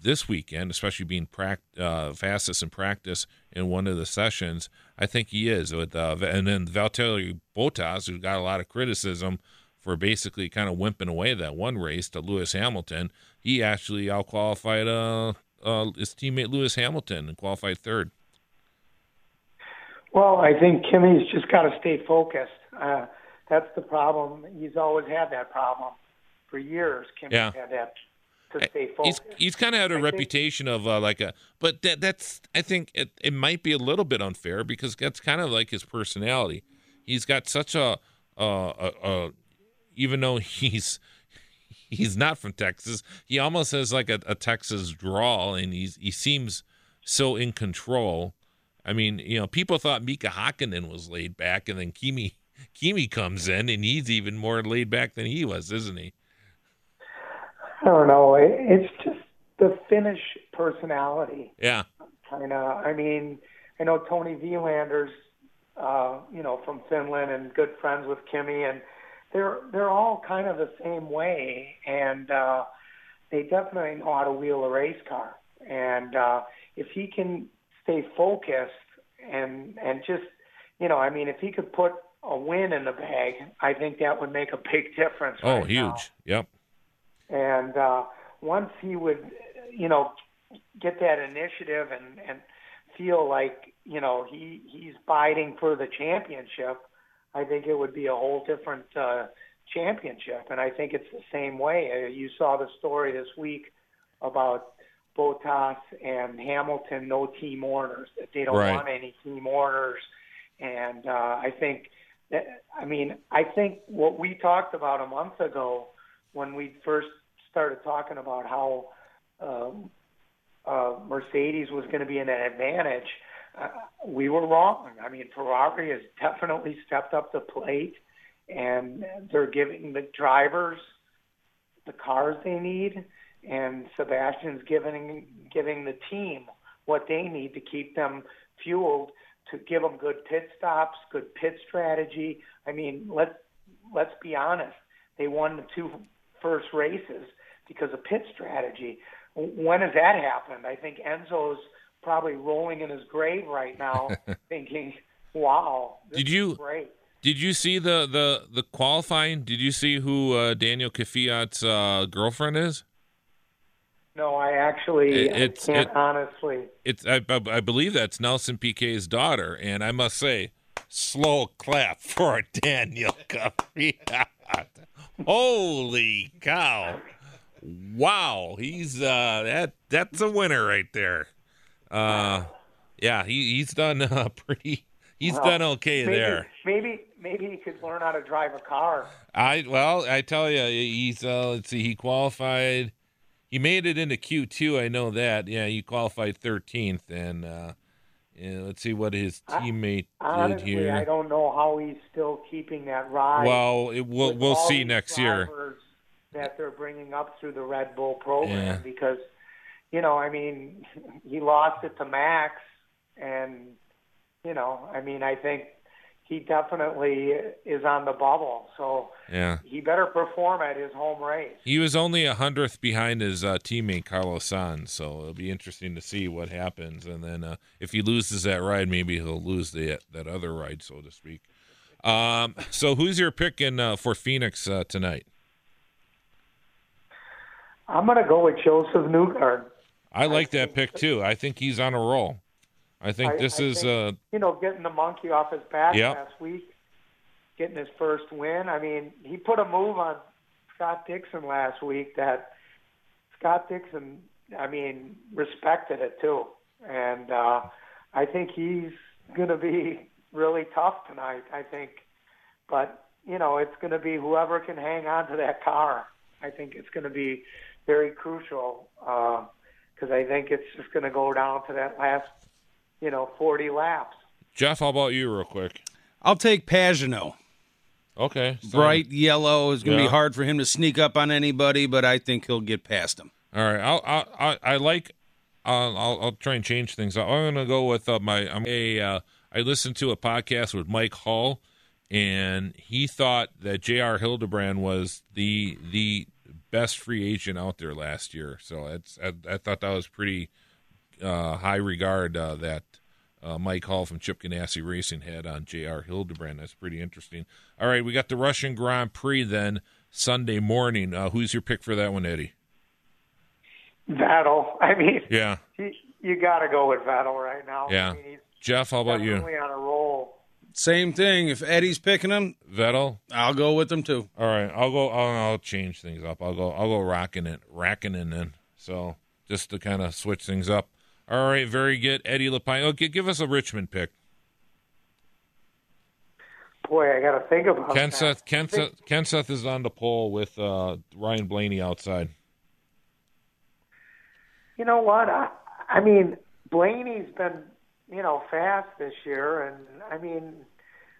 [SPEAKER 2] this weekend, especially being pract- uh, fastest in practice in one of the sessions, I think he is. With uh, and then Valtteri Bottas, who got a lot of criticism for basically kind of wimping away that one race to Lewis Hamilton, he actually outqualified uh, uh, his teammate Lewis Hamilton and qualified third.
[SPEAKER 5] Well, I think Kimi's just got to stay focused. Uh, that's the problem. He's always had that problem for years. Kimi yeah. had that to stay focused.
[SPEAKER 2] He's, he's kind of had a I reputation think, of uh, like a, but that, that's I think it, it might be a little bit unfair because that's kind of like his personality. He's got such a, a, a, a even though he's he's not from Texas, he almost has like a, a Texas drawl, and he's he seems so in control. I mean, you know, people thought Mika Hakkinen was laid back, and then Kimi Kimi comes in, and he's even more laid back than he was, isn't he?
[SPEAKER 5] I don't know. It's just the Finnish personality.
[SPEAKER 2] Yeah.
[SPEAKER 5] Kind of. I mean, I know Toni Vilander's, uh, you know, from Finland and good friends with Kimi, and they're they're all kind of the same way, and uh, they definitely know how to wheel a race car. And uh, if he can stay focused and and just you know, I mean, if he could put a win in the bag, I think that would make a big difference.
[SPEAKER 2] Oh,
[SPEAKER 5] right
[SPEAKER 2] huge!
[SPEAKER 5] Now.
[SPEAKER 2] Yep.
[SPEAKER 5] And uh, once he would, you know, get that initiative and and feel like you know he he's fighting for the championship, I think it would be a whole different uh, championship. And I think it's the same way. Uh, you saw the story this week about Bottas and Hamilton, no team orders, that they don't
[SPEAKER 2] right.
[SPEAKER 5] want any team orders. And uh, I think that, I mean, I think what we talked about a month ago when we first started talking about how um, uh, Mercedes was going to be in an advantage – uh, we were wrong. I mean, Ferrari has definitely stepped up the plate, and they're giving the drivers the cars they need, and Sebastian's giving giving the team what they need to keep them fueled to give them good pit stops, good pit strategy. I mean, let's let's be honest. They won the two first races because of pit strategy. When has that happened? I think Enzo's probably rolling in his grave right now, [laughs] thinking, "Wow,
[SPEAKER 2] did you
[SPEAKER 5] great."
[SPEAKER 2] Did you see the the the qualifying? Did you see who uh, Daniel Kvyat's uh, girlfriend is?
[SPEAKER 5] No, I actually
[SPEAKER 2] it, it's,
[SPEAKER 5] I can't
[SPEAKER 2] it,
[SPEAKER 5] honestly.
[SPEAKER 2] It's I, I believe that's Nelson Piquet's daughter, and I must say, slow clap [laughs] for Daniel Kvyat. Holy cow! Wow, he's uh, that that's a winner right there. Uh, yeah, he, he's done uh, [laughs] pretty. He's well, done okay
[SPEAKER 5] maybe,
[SPEAKER 2] there.
[SPEAKER 5] Maybe maybe he could learn how to drive a car.
[SPEAKER 2] I well, I tell you, he's uh, let's see, he qualified. He made it into Q two. I know that. Yeah, he qualified thirteenth, and uh, yeah, let's see what his teammate
[SPEAKER 5] I, honestly,
[SPEAKER 2] did here.
[SPEAKER 5] I don't know how he's still keeping that ride.
[SPEAKER 2] Well, it, we'll we'll see next year.
[SPEAKER 5] That they're bringing up through the Red Bull program
[SPEAKER 2] yeah.
[SPEAKER 5] because you know, I mean, [laughs] he lost it to Max, and you know, I mean, I think he definitely is on the bubble. So
[SPEAKER 2] yeah,
[SPEAKER 5] he better perform at his home race.
[SPEAKER 2] He was only a hundredth behind his uh, teammate Carlos Sainz, so it'll be interesting to see what happens. And then uh, if he loses that ride, maybe he'll lose the that other ride, so to speak. Um, so who's your pick in uh, for Phoenix uh, tonight?
[SPEAKER 5] I'm going to go with Josef Newgarden.
[SPEAKER 2] I like that pick too. I think he's on a roll. I think
[SPEAKER 5] I-
[SPEAKER 2] this
[SPEAKER 5] I
[SPEAKER 2] is
[SPEAKER 5] think,
[SPEAKER 2] uh
[SPEAKER 5] you know, getting the monkey off his back
[SPEAKER 2] Yep.
[SPEAKER 5] last week, getting his first win. I mean, he put a move on Scott Dixon last week that Scott Dixon, I mean, respected it too. And uh, I think he's going to be really tough tonight, I think. But, you know, it's going to be whoever can hang on to that car. I think it's going to be very crucial because I think it's just going to go down to that last, you know, 40 laps.
[SPEAKER 2] Jeff. How about you, real quick?
[SPEAKER 3] I'll take Pagenaud.
[SPEAKER 2] Okay, so-
[SPEAKER 3] Bright yellow is going to
[SPEAKER 2] Yeah.
[SPEAKER 3] be hard for him to sneak up on anybody, but I think he'll get past him.
[SPEAKER 2] All right, I'll, I'll, I I like. I'll, I'll I'll try and change things. I'm gonna go with uh, my. I'm a. Uh, I listened to a podcast with Mike Hall, and he thought that J.R. Hildebrand was the the best free agent out there last year. So it's I, I thought that was pretty uh, high regard uh, that uh, Mike Hall from Chip Ganassi Racing had on J.R. Hildebrand. That's pretty interesting. All right, we got the Russian Grand Prix then Sunday morning. Uh, who's your pick for that one, Eddie?
[SPEAKER 5] Vettel. I mean,
[SPEAKER 2] Yeah.
[SPEAKER 5] you, you got to go with Vettel right now.
[SPEAKER 2] Yeah.
[SPEAKER 5] I mean,
[SPEAKER 2] Jeff, how about you?
[SPEAKER 5] on a roll.
[SPEAKER 3] Same thing. If Eddie's picking him,
[SPEAKER 2] Vettel.
[SPEAKER 3] I'll go with him too.
[SPEAKER 2] All right, I'll go. I'll, I'll change things up. I'll go. I'll go rocking it, racking it in. So just to kind of switch things up. All right, very good. Eddie Lapine. Okay, give us a Richmond pick.
[SPEAKER 5] Boy, I got to think about
[SPEAKER 2] Ken
[SPEAKER 5] that.
[SPEAKER 2] Seth. Ken
[SPEAKER 5] think-
[SPEAKER 2] Seth. Kenseth is on the pole with uh, Ryan Blaney outside.
[SPEAKER 5] You know what? I, I mean, Blaney's been, you know, fast this year, and I mean,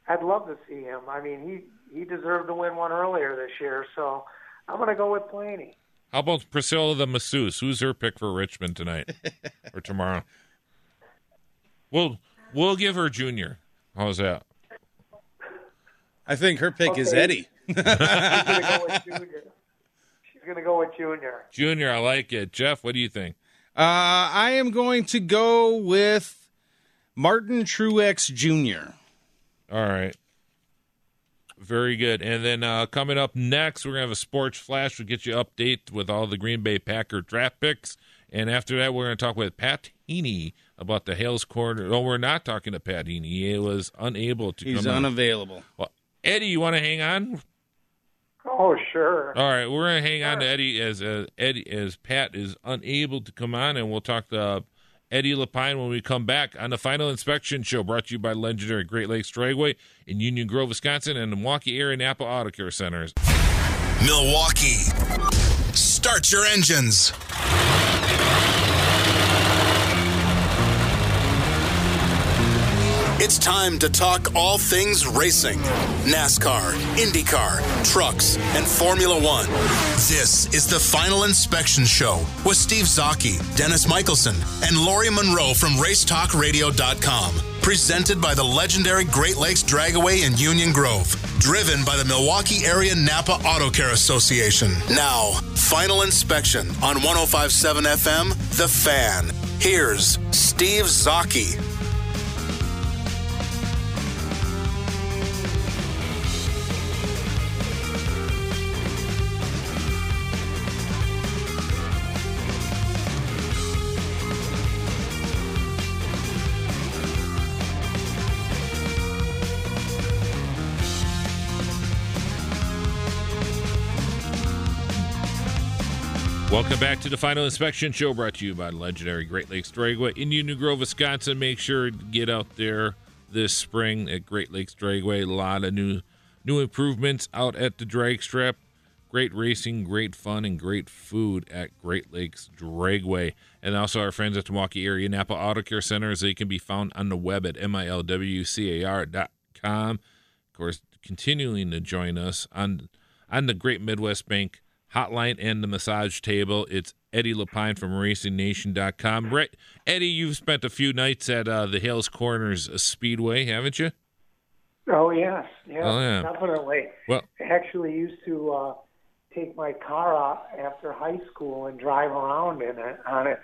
[SPEAKER 5] I'd love to see him. I mean, he he deserved to win one earlier this year, so I'm going to go with Blaney.
[SPEAKER 2] How about Priscilla the masseuse? Who's her pick for Richmond tonight or tomorrow? [laughs] We'll we'll give her Junior. How's that?
[SPEAKER 3] I think her pick is Eddie. [laughs]
[SPEAKER 5] She's going to go with Junior. She's going to go with Junior.
[SPEAKER 2] Junior, I like it. Jeff, what do you think?
[SPEAKER 3] Uh, I am going to go with Martin Truex Jr.
[SPEAKER 2] All right. Very good. And then uh, coming up next, we're going to have a sports flash. We'll get you update with all the Green Bay Packer draft picks. And after that, we're going to talk with Pat Heaney about the Hales corner. Oh, we're not talking to Pat Heaney. He was unable to
[SPEAKER 3] He's
[SPEAKER 2] come
[SPEAKER 3] unavailable.
[SPEAKER 2] Well, Eddie, you want to hang on?
[SPEAKER 5] Oh, sure.
[SPEAKER 2] All right, we're going to hang on to Eddie as uh, Eddie as Pat is unable to come on, and we'll talk to Eddie Lapine when we come back on the final inspection show. Brought to you by legendary Great Lakes Dragway in Union Grove, Wisconsin, and the Milwaukee area Napa Auto Care Centers.
[SPEAKER 1] Milwaukee. Start your engines. It's time to talk all things racing NASCAR, IndyCar, trucks, and Formula One. This is the Final Inspection Show with Steve Zautke, Dennis Michelson, and Lori Monroe from RaceTalkRadio.com. Presented by the legendary Great Lakes Dragway in Union Grove. Driven by the Milwaukee Area Napa Auto Care Association. Now, Final Inspection on 1057 FM, The Fan. Here's Steve Zautke.
[SPEAKER 2] Welcome back to the Final Inspection Show, brought to you by legendary Great Lakes Dragway in Union Grove, Wisconsin. Make sure to get out there this spring at Great Lakes Dragway. A lot of new new improvements out at the drag strip. Great racing, great fun, and great food at Great Lakes Dragway. And also our friends at the Milwaukee area Napa Auto Care Centers. They can be found on the web at milwcar.com. Of course, continuing to join us on on the Great Midwest Bank hotline and the massage table. It's Eddie Lapine from RacingNation.com. Right, Eddie, you've spent a few nights at uh, the Hales Corners Speedway, haven't you?
[SPEAKER 5] Oh yes, yes,
[SPEAKER 2] Oh, yeah.
[SPEAKER 5] definitely.
[SPEAKER 2] Well-
[SPEAKER 5] I actually used to uh, take my car out after high school and drive around in it on it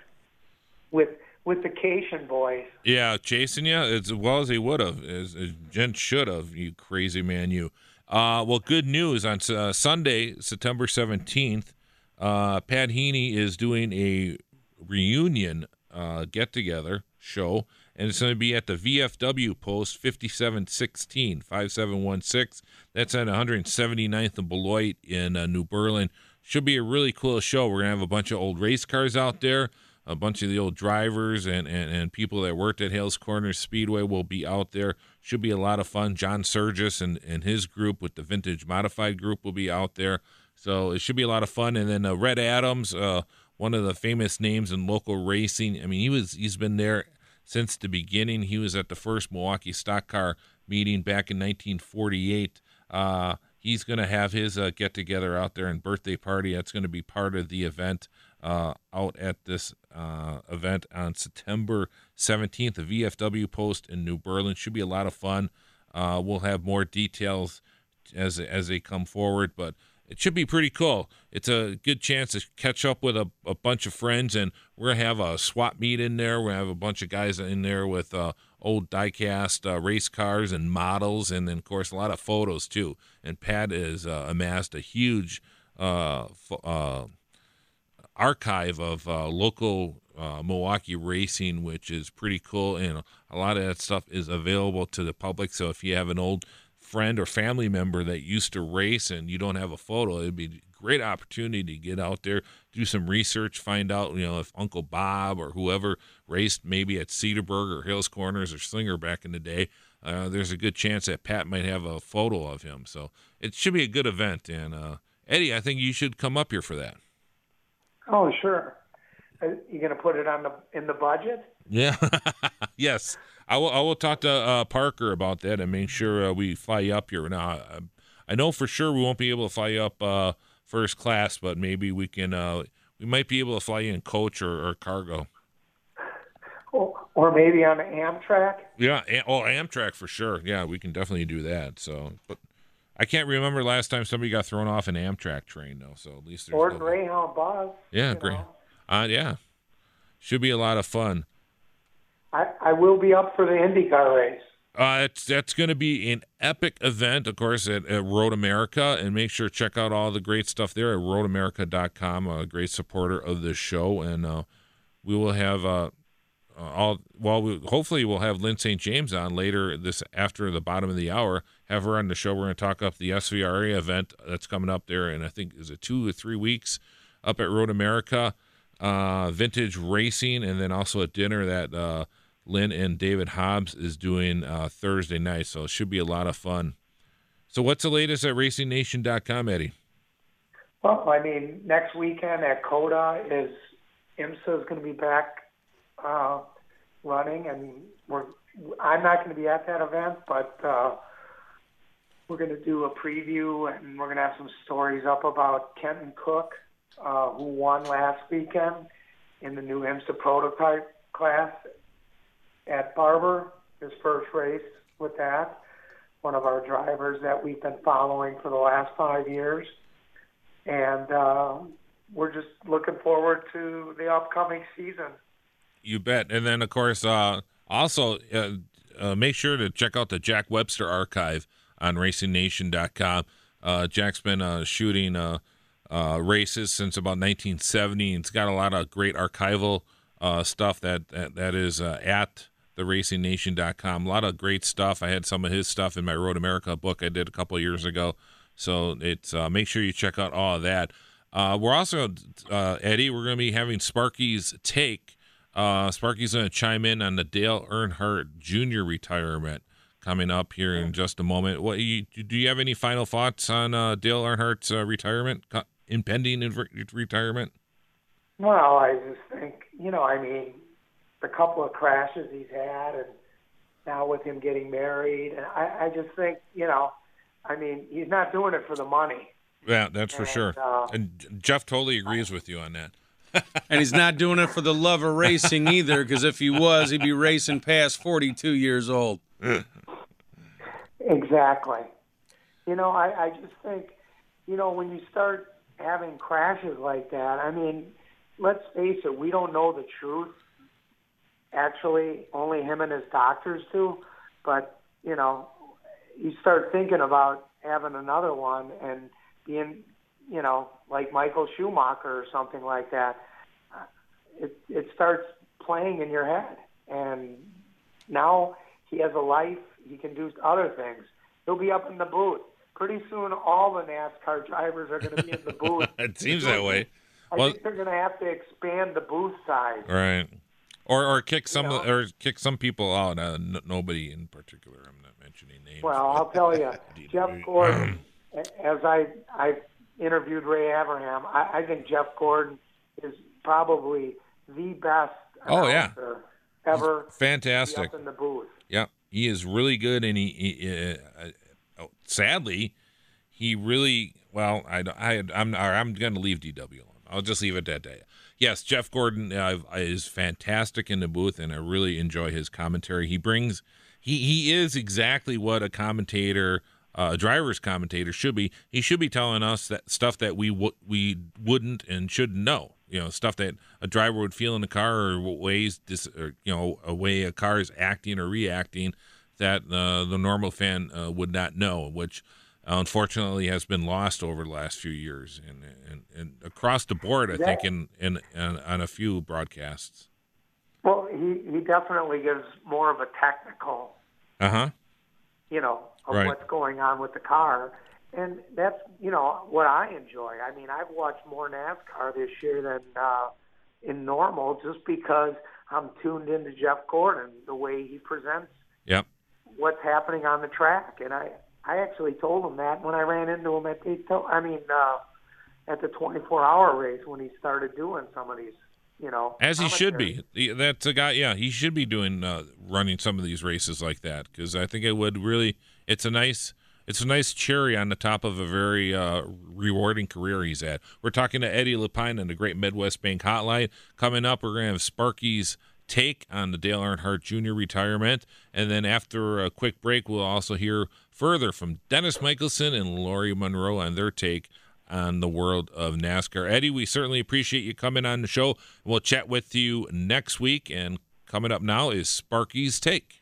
[SPEAKER 5] with with the Cation boys.
[SPEAKER 2] Yeah, chasing you as well as he would have, as, as Gent should have. You crazy man, you. Uh, well, good news on uh, Sunday, September seventeenth. Uh, Pat Heaney is doing a reunion uh, get together show, and it's going to be at the VFW post 5716 5716. That's at 179th and Beloit in uh, New Berlin. Should be a really cool show. We're going to have a bunch of old race cars out there. A bunch of the old drivers and, and, and people that worked at Hales Corners Speedway will be out there. Should be a lot of fun. John Surgis and, and his group with the Vintage Modified group will be out there. So it should be a lot of fun. And then uh, Red Adams, uh, one of the famous names in local racing. I mean, he was he's been there since the beginning. He was at the first Milwaukee Stock Car meeting back in 1948. Uh, he's going to have his uh, get together out there and birthday party. That's going to be part of the event uh, out at this uh, event on September 17th. The VFW post in New Berlin should be a lot of fun. Uh, we'll have more details as as they come forward, but it should be pretty cool. It's a good chance to catch up with a, a bunch of friends, and we're gonna have a swap meet in there. We're gonna have a bunch of guys in there with uh, old diecast uh, race cars and models, and then of course a lot of photos too. And Pat has uh, amassed a huge uh, uh, archive of uh, local uh, Milwaukee racing, which is pretty cool. And a lot of that stuff is available to the public. So if you have an old friend or family member that used to race and you don't have a photo, it'd be a great opportunity to get out there, do some research, find out, you know, if Uncle Bob or whoever raced maybe at Cedarburg or Hales Corners or Slinger back in the day. Uh, there's a good chance that Pat might have a photo of him. So it should be a good event. And uh, Eddie, I think you should come up here for that.
[SPEAKER 5] Oh, sure. Are you going to put it on the in the budget?
[SPEAKER 2] Yeah. [laughs] yes. I will. I will talk to uh, Parker about that and make sure uh, we fly you up here. Now, I, I, know for sure we won't be able to fly you up uh, first class, but maybe we can. Uh, we might be able to fly you in coach or, or cargo.
[SPEAKER 5] Or, or maybe on Amtrak.
[SPEAKER 2] Yeah. Oh, Amtrak for sure. Yeah, we can definitely do that. So, but I can't remember last time somebody got thrown off an Amtrak train though. So at least there's
[SPEAKER 5] or no... Greyhound bus.
[SPEAKER 2] Yeah, great. Uh, yeah, should be a lot of fun.
[SPEAKER 5] I, I will be up for the IndyCar race.
[SPEAKER 2] Uh, it's that's going to be an epic event, of course, at, at Road America, and make sure to check out all the great stuff there at RoadAmerica.com. A great supporter of this show, and uh, we will have uh, uh, all well we, hopefully we'll have Lyn St. James on later this after the bottom of the hour have her on the show. We're going to talk up the SVRA event that's coming up there and I think is it two or three weeks up at Road America uh, vintage racing and then also a dinner that uh, Lynn and David Hobbs is doing uh, Thursday night. So it should be a lot of fun. So what's the latest at racingnation.com Eddie?
[SPEAKER 5] Well I mean next weekend at COTA is IMSA is going to be back uh, running, and we're I'm not going to be at that event, but uh, we're going to do a preview, and we're going to have some stories up about Kenton Cook, uh, who won last weekend in the new IMSA prototype class at Barber, his first race with that. One of our drivers that we've been following for the last five years. And uh, we're just looking forward to the upcoming season.
[SPEAKER 2] You bet. And then, of course, uh, also uh, uh, make sure to check out the Jack Webster archive on RacingNation.com. Uh, Jack's been uh, shooting uh, races since about 1970. It's got a lot of great archival stuff that, that, that is at the RacingNation.com. A lot of great stuff. I had some of his stuff in my Road America book I did a couple years ago. So it's make sure you check out all of that. we're also Eddie. We're going to be having Sparky's take uh, Sparky's going to chime in on the Dale Earnhardt Jr. retirement coming up here in just a moment. What you, do you have any final thoughts on uh, Dale Earnhardt's uh, retirement, impending retirement?
[SPEAKER 5] Well, I just think you know, I mean, the couple of crashes he's had, and now with him getting married, and I, I just think you know, I mean, he's not doing it for the money.
[SPEAKER 2] Yeah, that's for sure. Uh, and Jeff totally agrees with you on that
[SPEAKER 3] and he's not doing it for the love of racing either, because if he was, he'd be racing past 42 years old.
[SPEAKER 5] exactly. You know, I, I just think, you know, when you start having crashes like that, I mean, let's face it, we don't know the truth. Actually, only him and his doctors do. But, you know, you start thinking about having another one and being you know, like Michael Schumacher or something like that, it it starts playing in your head, and Now he has a life. He can do other things. He'll be up in the booth. Pretty soon, all the NASCAR drivers are going to be in the booth. [laughs]
[SPEAKER 2] it seems that way.
[SPEAKER 5] I
[SPEAKER 2] Well-
[SPEAKER 5] think they're going to have to expand the booth size.
[SPEAKER 2] Right. Or or kick some
[SPEAKER 5] know?
[SPEAKER 2] or kick some people out. Uh, n- nobody in particular. I'm not mentioning names.
[SPEAKER 5] Well, I'll [laughs] tell you, Jeff Gordon. [clears throat] as I I interviewed Ray Abraham, I, I think Jeff Gordon is probably the best
[SPEAKER 2] Oh, yeah.
[SPEAKER 5] ever
[SPEAKER 2] Fantastic.
[SPEAKER 5] in the booth.
[SPEAKER 2] Yeah, he is really good, and he, he uh, uh, sadly, he really well. I I I'm I'm going to leave DW alone. I'll just leave it at that. Yes, Jeff Gordon uh, is fantastic in the booth, and I really enjoy his commentary. He brings he he is exactly what a commentator. Uh, a driver's commentator should be. He should be telling us that stuff that we w- we wouldn't and shouldn't know. You know, stuff that a driver would feel in the car, or ways this, or you know, a way a car is acting or reacting that uh, the normal fan uh, would not know, which uh, unfortunately has been lost over the last few years, and and, and across the board, I think in, in in on a few broadcasts.
[SPEAKER 5] Well, he he definitely gives more of a technical,
[SPEAKER 2] Uh huh.
[SPEAKER 5] you know, of
[SPEAKER 2] Right.
[SPEAKER 5] what's going on with the car. And that's, you know, what I enjoy. I mean, I've watched more NASCAR this year than uh, in normal just because I'm tuned into Jeff Gordon, the way he presents
[SPEAKER 2] Yep.
[SPEAKER 5] what's happening on the track. And I, I actually told him that when I ran into him at Daytona. I mean, uh, at the 24-hour race when he started doing some of these, you know,
[SPEAKER 2] As he should be. That's a guy. Yeah, he should be doing uh, running some of these races like that because I think it would really. It's a nice. It's a nice cherry on the top of a very uh, rewarding career he's had. We're talking to Eddie Lapine on the Great Midwest Bank Hotline. Coming up, we're going to have Sparky's take on the Dale Earnhardt Jr. retirement, and then after a quick break, we'll also hear further from Dennis Michelson and Laurie Monroe on their take on the world of NASCAR. Eddie, we certainly appreciate you coming on the show. We'll chat with you next week. And coming up now is Sparky's Take.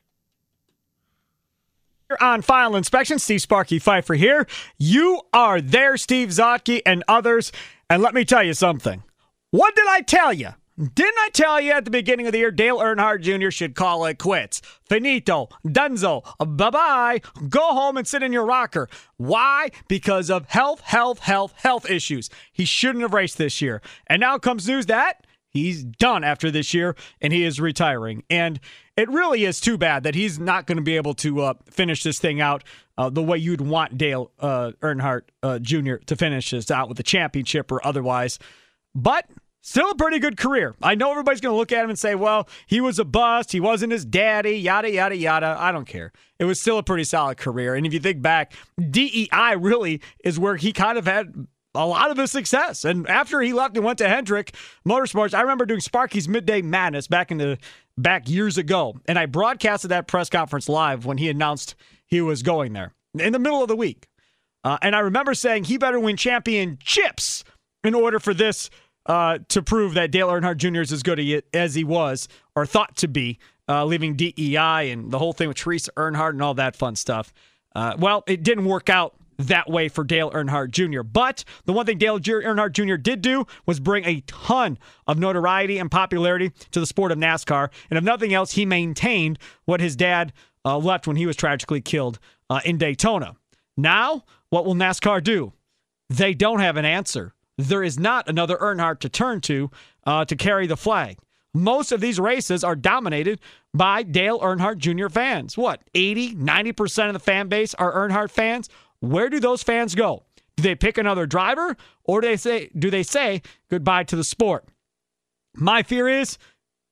[SPEAKER 6] On Final Inspection. Steve Sparky Pfeiffer here. You are there, Steve Zautke and others. And let me tell you something. What did I tell you? Didn't I tell you at the beginning of the year Dale Earnhardt Jr. should call it quits? Finito, Dunzo, bye bye. Go home and sit in your rocker. Why? Because of health, health, health, health issues. He shouldn't have raced this year. And now comes news that he's done after this year and he is retiring. And it really is too bad that he's not going to be able to uh, finish this thing out uh, the way you'd want Dale uh, Earnhardt uh, Jr. to finish this out with a championship or otherwise. But still a pretty good career. I know everybody's going to look at him and say, well, he was a bust. He wasn't his daddy, yada, yada, yada. I don't care. It was still a pretty solid career. And if you think back, DEI really is where he kind of had a lot of his success. And after he left and went to Hendrick Motorsports, I remember doing Sparky's Midday Madness back in the back years ago, and I broadcasted that press conference live when he announced he was going there in the middle of the week. Uh, and I remember saying he better win championships in order for this uh, to prove that Dale Earnhardt Jr. is as good as he was or thought to be, uh, leaving DEI and the whole thing with Teresa Earnhardt and all that fun stuff. Uh, well, it didn't work out that way for Dale Earnhardt Jr. But the one thing Dale Earnhardt Jr. did do was bring a ton of notoriety and popularity to the sport of NASCAR. And if nothing else, he maintained what his dad uh, left when he was tragically killed uh, in Daytona. Now, what will NASCAR do? They don't have an answer. There is not another Earnhardt to turn to uh, to carry the flag. Most of these races are dominated by Dale Earnhardt Jr. fans. What, 80, 90% of the fan base are Earnhardt fans? Where do those fans go? Do they pick another driver or do they say do they say goodbye to the sport? My fear is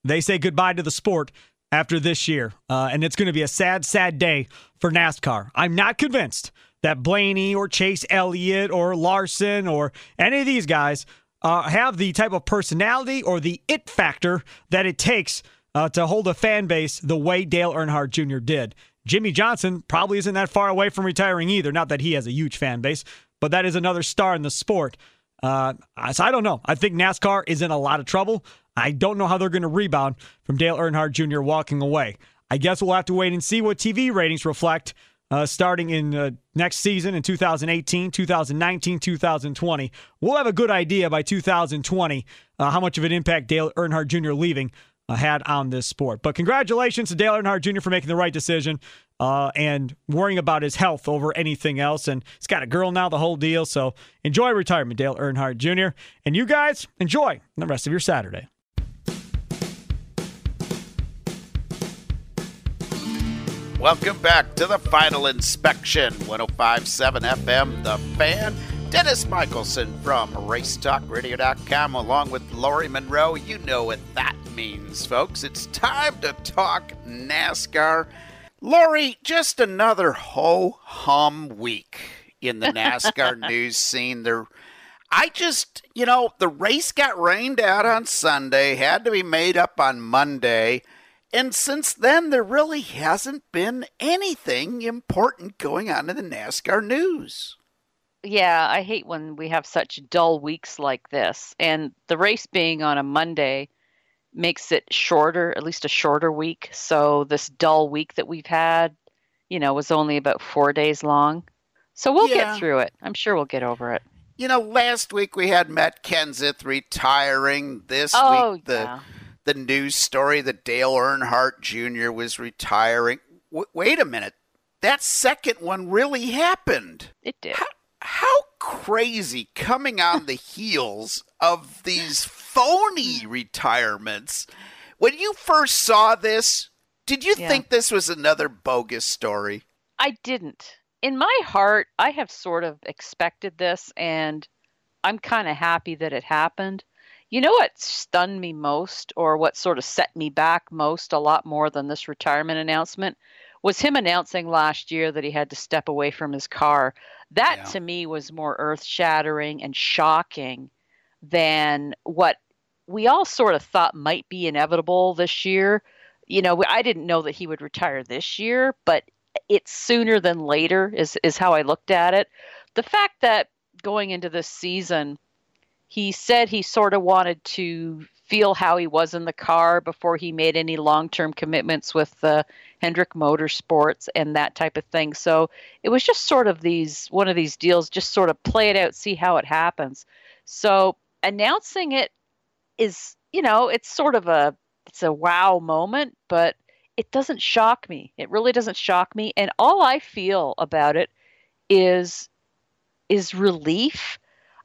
[SPEAKER 6] they say goodbye to the sport after this year. Uh, and it's going to be a sad, sad day for NASCAR. I'm not convinced that Blaney or Chase Elliott or Larson or any of these guys uh, have the type of personality or the it factor that it takes uh, to hold a fan base the way Dale Earnhardt Jr. did. Jimmie Johnson probably isn't that far away from retiring either. Not that he has a huge fan base, but that is another star in the sport. Uh, so I don't know. I think NASCAR is in a lot of trouble. I don't know how they're going to rebound from Dale Earnhardt Jr. walking away. I guess we'll have to wait and see what TV ratings reflect uh, starting in uh, next season in 2018, 2019, 2020. We'll have a good idea by 2020 uh, how much of an impact Dale Earnhardt Jr. leaving had on this sport. But congratulations to Dale Earnhardt Jr. for making the right decision uh, and worrying about his health over anything else. And he's got a girl now, the whole deal. So enjoy retirement, Dale Earnhardt Jr. And you guys enjoy the rest of your Saturday.
[SPEAKER 7] Welcome back to the final inspection 1057 FM, The Fan. Dennis Michelson from RaceTalkRadio.com along with Laurie Monroe. You know what that means, folks. It's time to talk NASCAR. Laurie, just another ho hum week in the NASCAR [laughs] news scene. There, I just, you know, the race got rained out on Sunday, had to be made up on Monday. And since then, there really hasn't been anything important going on in the NASCAR news.
[SPEAKER 8] Yeah, I hate when we have such dull weeks like this. And the race being on a Monday makes it shorter, at least a shorter week. So this dull week that we've had, you know, was only about four days long. So we'll yeah. get through it. I'm sure we'll get over it.
[SPEAKER 7] You know, last week we had Matt Kenseth retiring. This oh, week, the yeah the news story that Dale Earnhardt Jr. was retiring. W- wait a minute. That second one really happened.
[SPEAKER 8] It did.
[SPEAKER 7] How, how crazy coming on the heels of these phony retirements. When you first saw this, did you yeah. think this was another bogus story?
[SPEAKER 8] I didn't. In my heart, I have sort of expected this, and I'm kind of happy that it happened. You know what stunned me most, or what sort of set me back most, a lot more than this retirement announcement, was him announcing last year that he had to step away from his car. That yeah. to me was more earth shattering and shocking than what we all sort of thought might be inevitable this year. You know, I didn't know that he would retire this year, but it's sooner than later is is how I looked at it. The fact that going into this season he said he sort of wanted to feel how he was in the car before he made any long-term commitments with uh, Hendrick Motorsports and that type of thing. So it was just sort of these one of these deals, just sort of play it out, see how it happens. So announcing it is, you know, it's sort of a it's a wow moment, but it doesn't shock me. It really doesn't shock me, and all I feel about it is is relief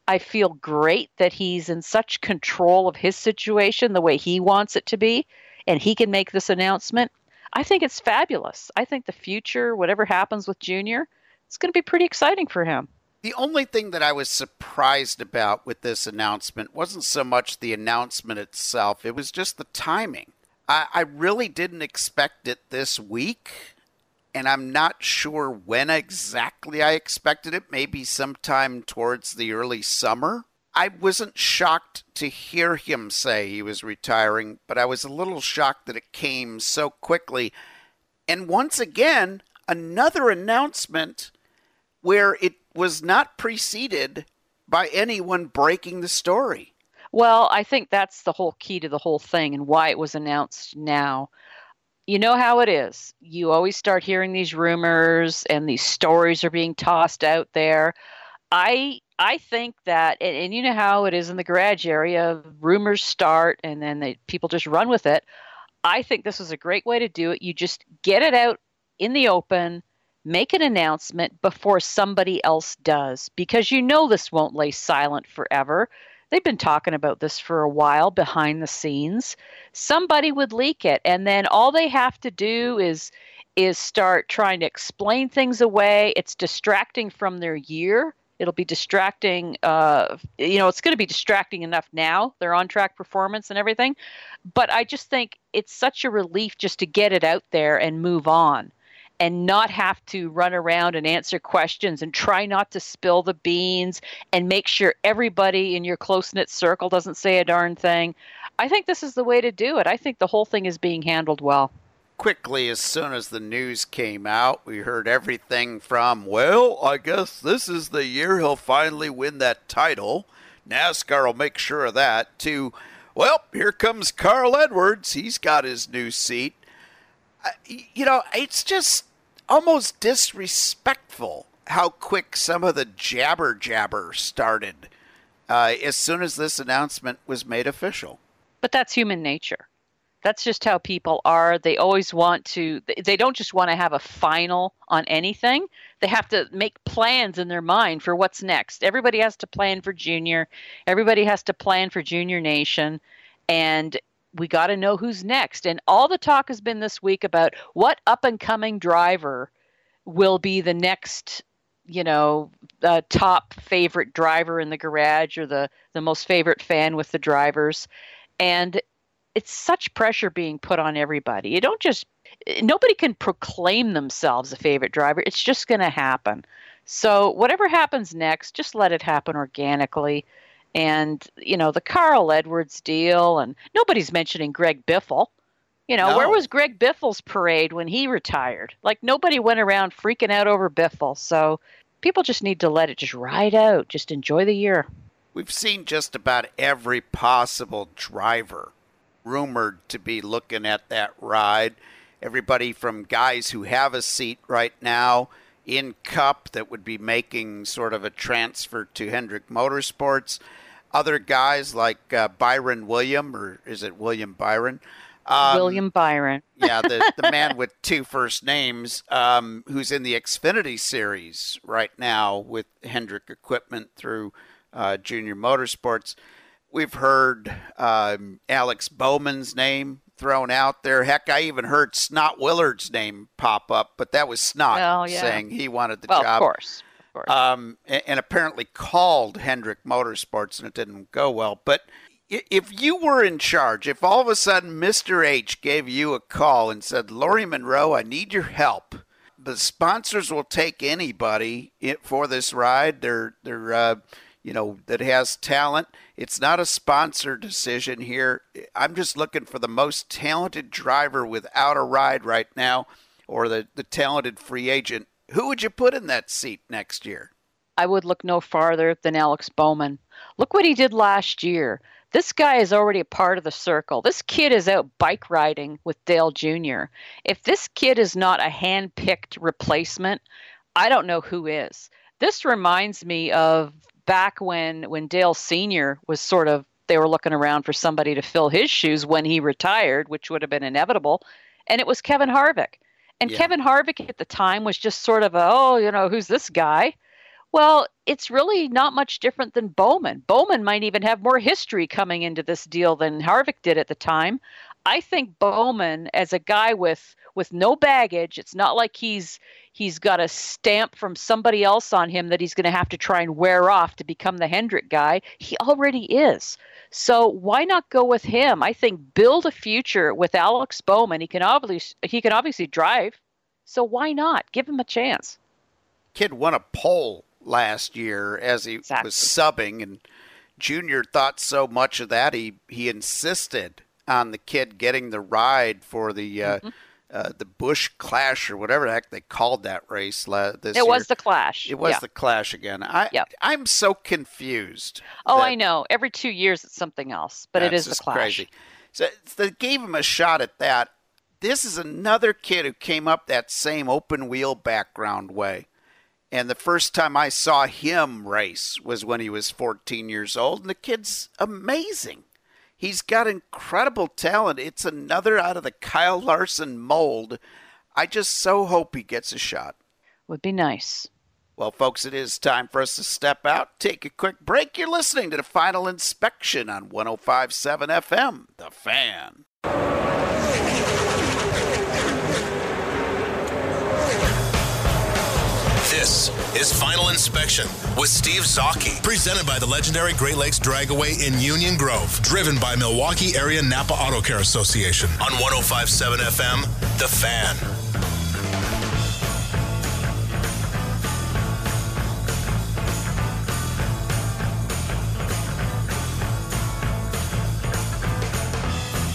[SPEAKER 8] I feel great that he's in such control of his situation the way he wants it to be, and he can make this announcement. I think it's fabulous. I think the future, whatever happens with Junior, it's going to be pretty exciting for him.
[SPEAKER 7] The only thing that I was surprised about with this announcement wasn't so much the announcement itself, it was just the timing. I, I really didn't expect it this week and I'm not sure when exactly I expected it, maybe sometime towards the early summer. I wasn't shocked to hear him say he was retiring, but I was a little shocked that it came so quickly. And once again, another announcement where it was not preceded by anyone breaking the story.
[SPEAKER 8] Well, I think that's the whole key to the whole thing and why it was announced now you know how it is. You always start hearing these rumors and these stories are being tossed out there. I I think that and, and you know how it is in the garage area, rumors start and then they, people just run with it. I think this is a great way to do it. You just get it out in the open, make an announcement before somebody else does because you know this won't lay silent forever they've been talking about this for a while behind the scenes. Somebody would leak it, and then all they have to do is is start trying to explain things away. It's distracting from their year. It'll be distracting. Uh, you know, it's going to be distracting enough now. Their on track performance and everything, but I just think it's such a relief just to get it out there and move on and not have to run around and answer questions and try not to spill the beans and make sure everybody in your close knit circle doesn't say a darn thing. I think this is the way to do it. I think the whole thing is being handled well.
[SPEAKER 7] Quickly, as soon as the news came out, we heard everything from, well, I guess this is the year he'll finally win that title. NASCAR will make sure of that, to, well, here comes Carl Edwards. He's got his new seat. you know, it's just almost disrespectful how quick some of the jabber jabber started uh, as soon as this announcement was made official.
[SPEAKER 8] But that's human nature. That's just how people are. They always want to, they don't just want to have a final on anything. They have to make plans in their mind for what's next. Everybody has to plan for junior, everybody has to plan for junior nation. And we got to know who's next. And all the talk has been this week about what up and coming driver will be the next you know uh, top favorite driver in the garage or the the most favorite fan with the drivers and it's such pressure being put on everybody you don't just nobody can proclaim themselves a favorite driver it's just going to happen so whatever happens next just let it happen organically and you know the carl edwards deal and nobody's mentioning greg biffle you know, no. where was Greg Biffle's parade when he retired? Like nobody went around freaking out over Biffle. So people just need to let it just ride out, just enjoy the year.
[SPEAKER 7] We've seen just about every possible driver rumored to be looking at that ride. Everybody from guys who have a seat right now in Cup that would be making sort of a transfer to Hendrick Motorsports. Other guys like uh, Byron William, or is it William Byron?
[SPEAKER 8] Um, William Byron. [laughs]
[SPEAKER 7] yeah, the, the man with two first names, um, who's in the Xfinity series right now with Hendrick Equipment through uh, Junior Motorsports. We've heard um, Alex Bowman's name thrown out there. Heck, I even heard Snot Willard's name pop up, but that was Snot well, yeah. saying he wanted the
[SPEAKER 8] well,
[SPEAKER 7] job.
[SPEAKER 8] Of course. Of course.
[SPEAKER 7] Um, and, and apparently called Hendrick Motorsports, and it didn't go well. But if you were in charge, if all of a sudden Mr. H gave you a call and said, Lori Monroe, I need your help. The sponsors will take anybody for this ride. They're, they're, uh, you know, that has talent. It's not a sponsor decision here. I'm just looking for the most talented driver without a ride right now or the, the talented free agent. Who would you put in that seat next year?
[SPEAKER 8] I would look no farther than Alex Bowman. Look what he did last year. This guy is already a part of the circle. This kid is out bike riding with Dale Jr. If this kid is not a hand picked replacement, I don't know who is. This reminds me of back when when Dale Sr. was sort of they were looking around for somebody to fill his shoes when he retired, which would have been inevitable, and it was Kevin Harvick. And yeah. Kevin Harvick at the time was just sort of a, oh, you know, who's this guy? Well, it's really not much different than Bowman. Bowman might even have more history coming into this deal than Harvick did at the time. I think Bowman, as a guy with with no baggage, it's not like he's he's got a stamp from somebody else on him that he's going to have to try and wear off to become the Hendrick guy. He already is. So why not go with him? I think build a future with Alex Bowman. He can obviously he can obviously drive. So why not give him a chance?
[SPEAKER 7] Kid won a pole last year as he exactly. was subbing, and Junior thought so much of that he he insisted on the kid getting the ride for the. Uh, mm-hmm. Uh, the Busch Clash or whatever the heck they called that race la- this
[SPEAKER 8] It year. was the Clash.
[SPEAKER 7] It was
[SPEAKER 8] yeah.
[SPEAKER 7] the Clash again. I yep. I'm so confused.
[SPEAKER 8] Oh, I know. Every two years it's something else, but it is the Clash.
[SPEAKER 7] Crazy. So they gave him a shot at that. This is another kid who came up that same open wheel background way. And the first time I saw him race was when he was 14 years old. And the kid's amazing. He's got incredible talent. It's another out of the Kyle Larson mold. I just so hope he gets a shot.
[SPEAKER 8] Would be nice.
[SPEAKER 7] Well, folks, it is time for us to step out, take a quick break. You're listening to the final inspection on 1057 FM, The Fan.
[SPEAKER 1] This is Final Inspection with Steve Zautke, presented by the legendary Great Lakes Dragway in Union Grove, driven by Milwaukee Area Napa Auto Care Association on 1057 FM, The Fan.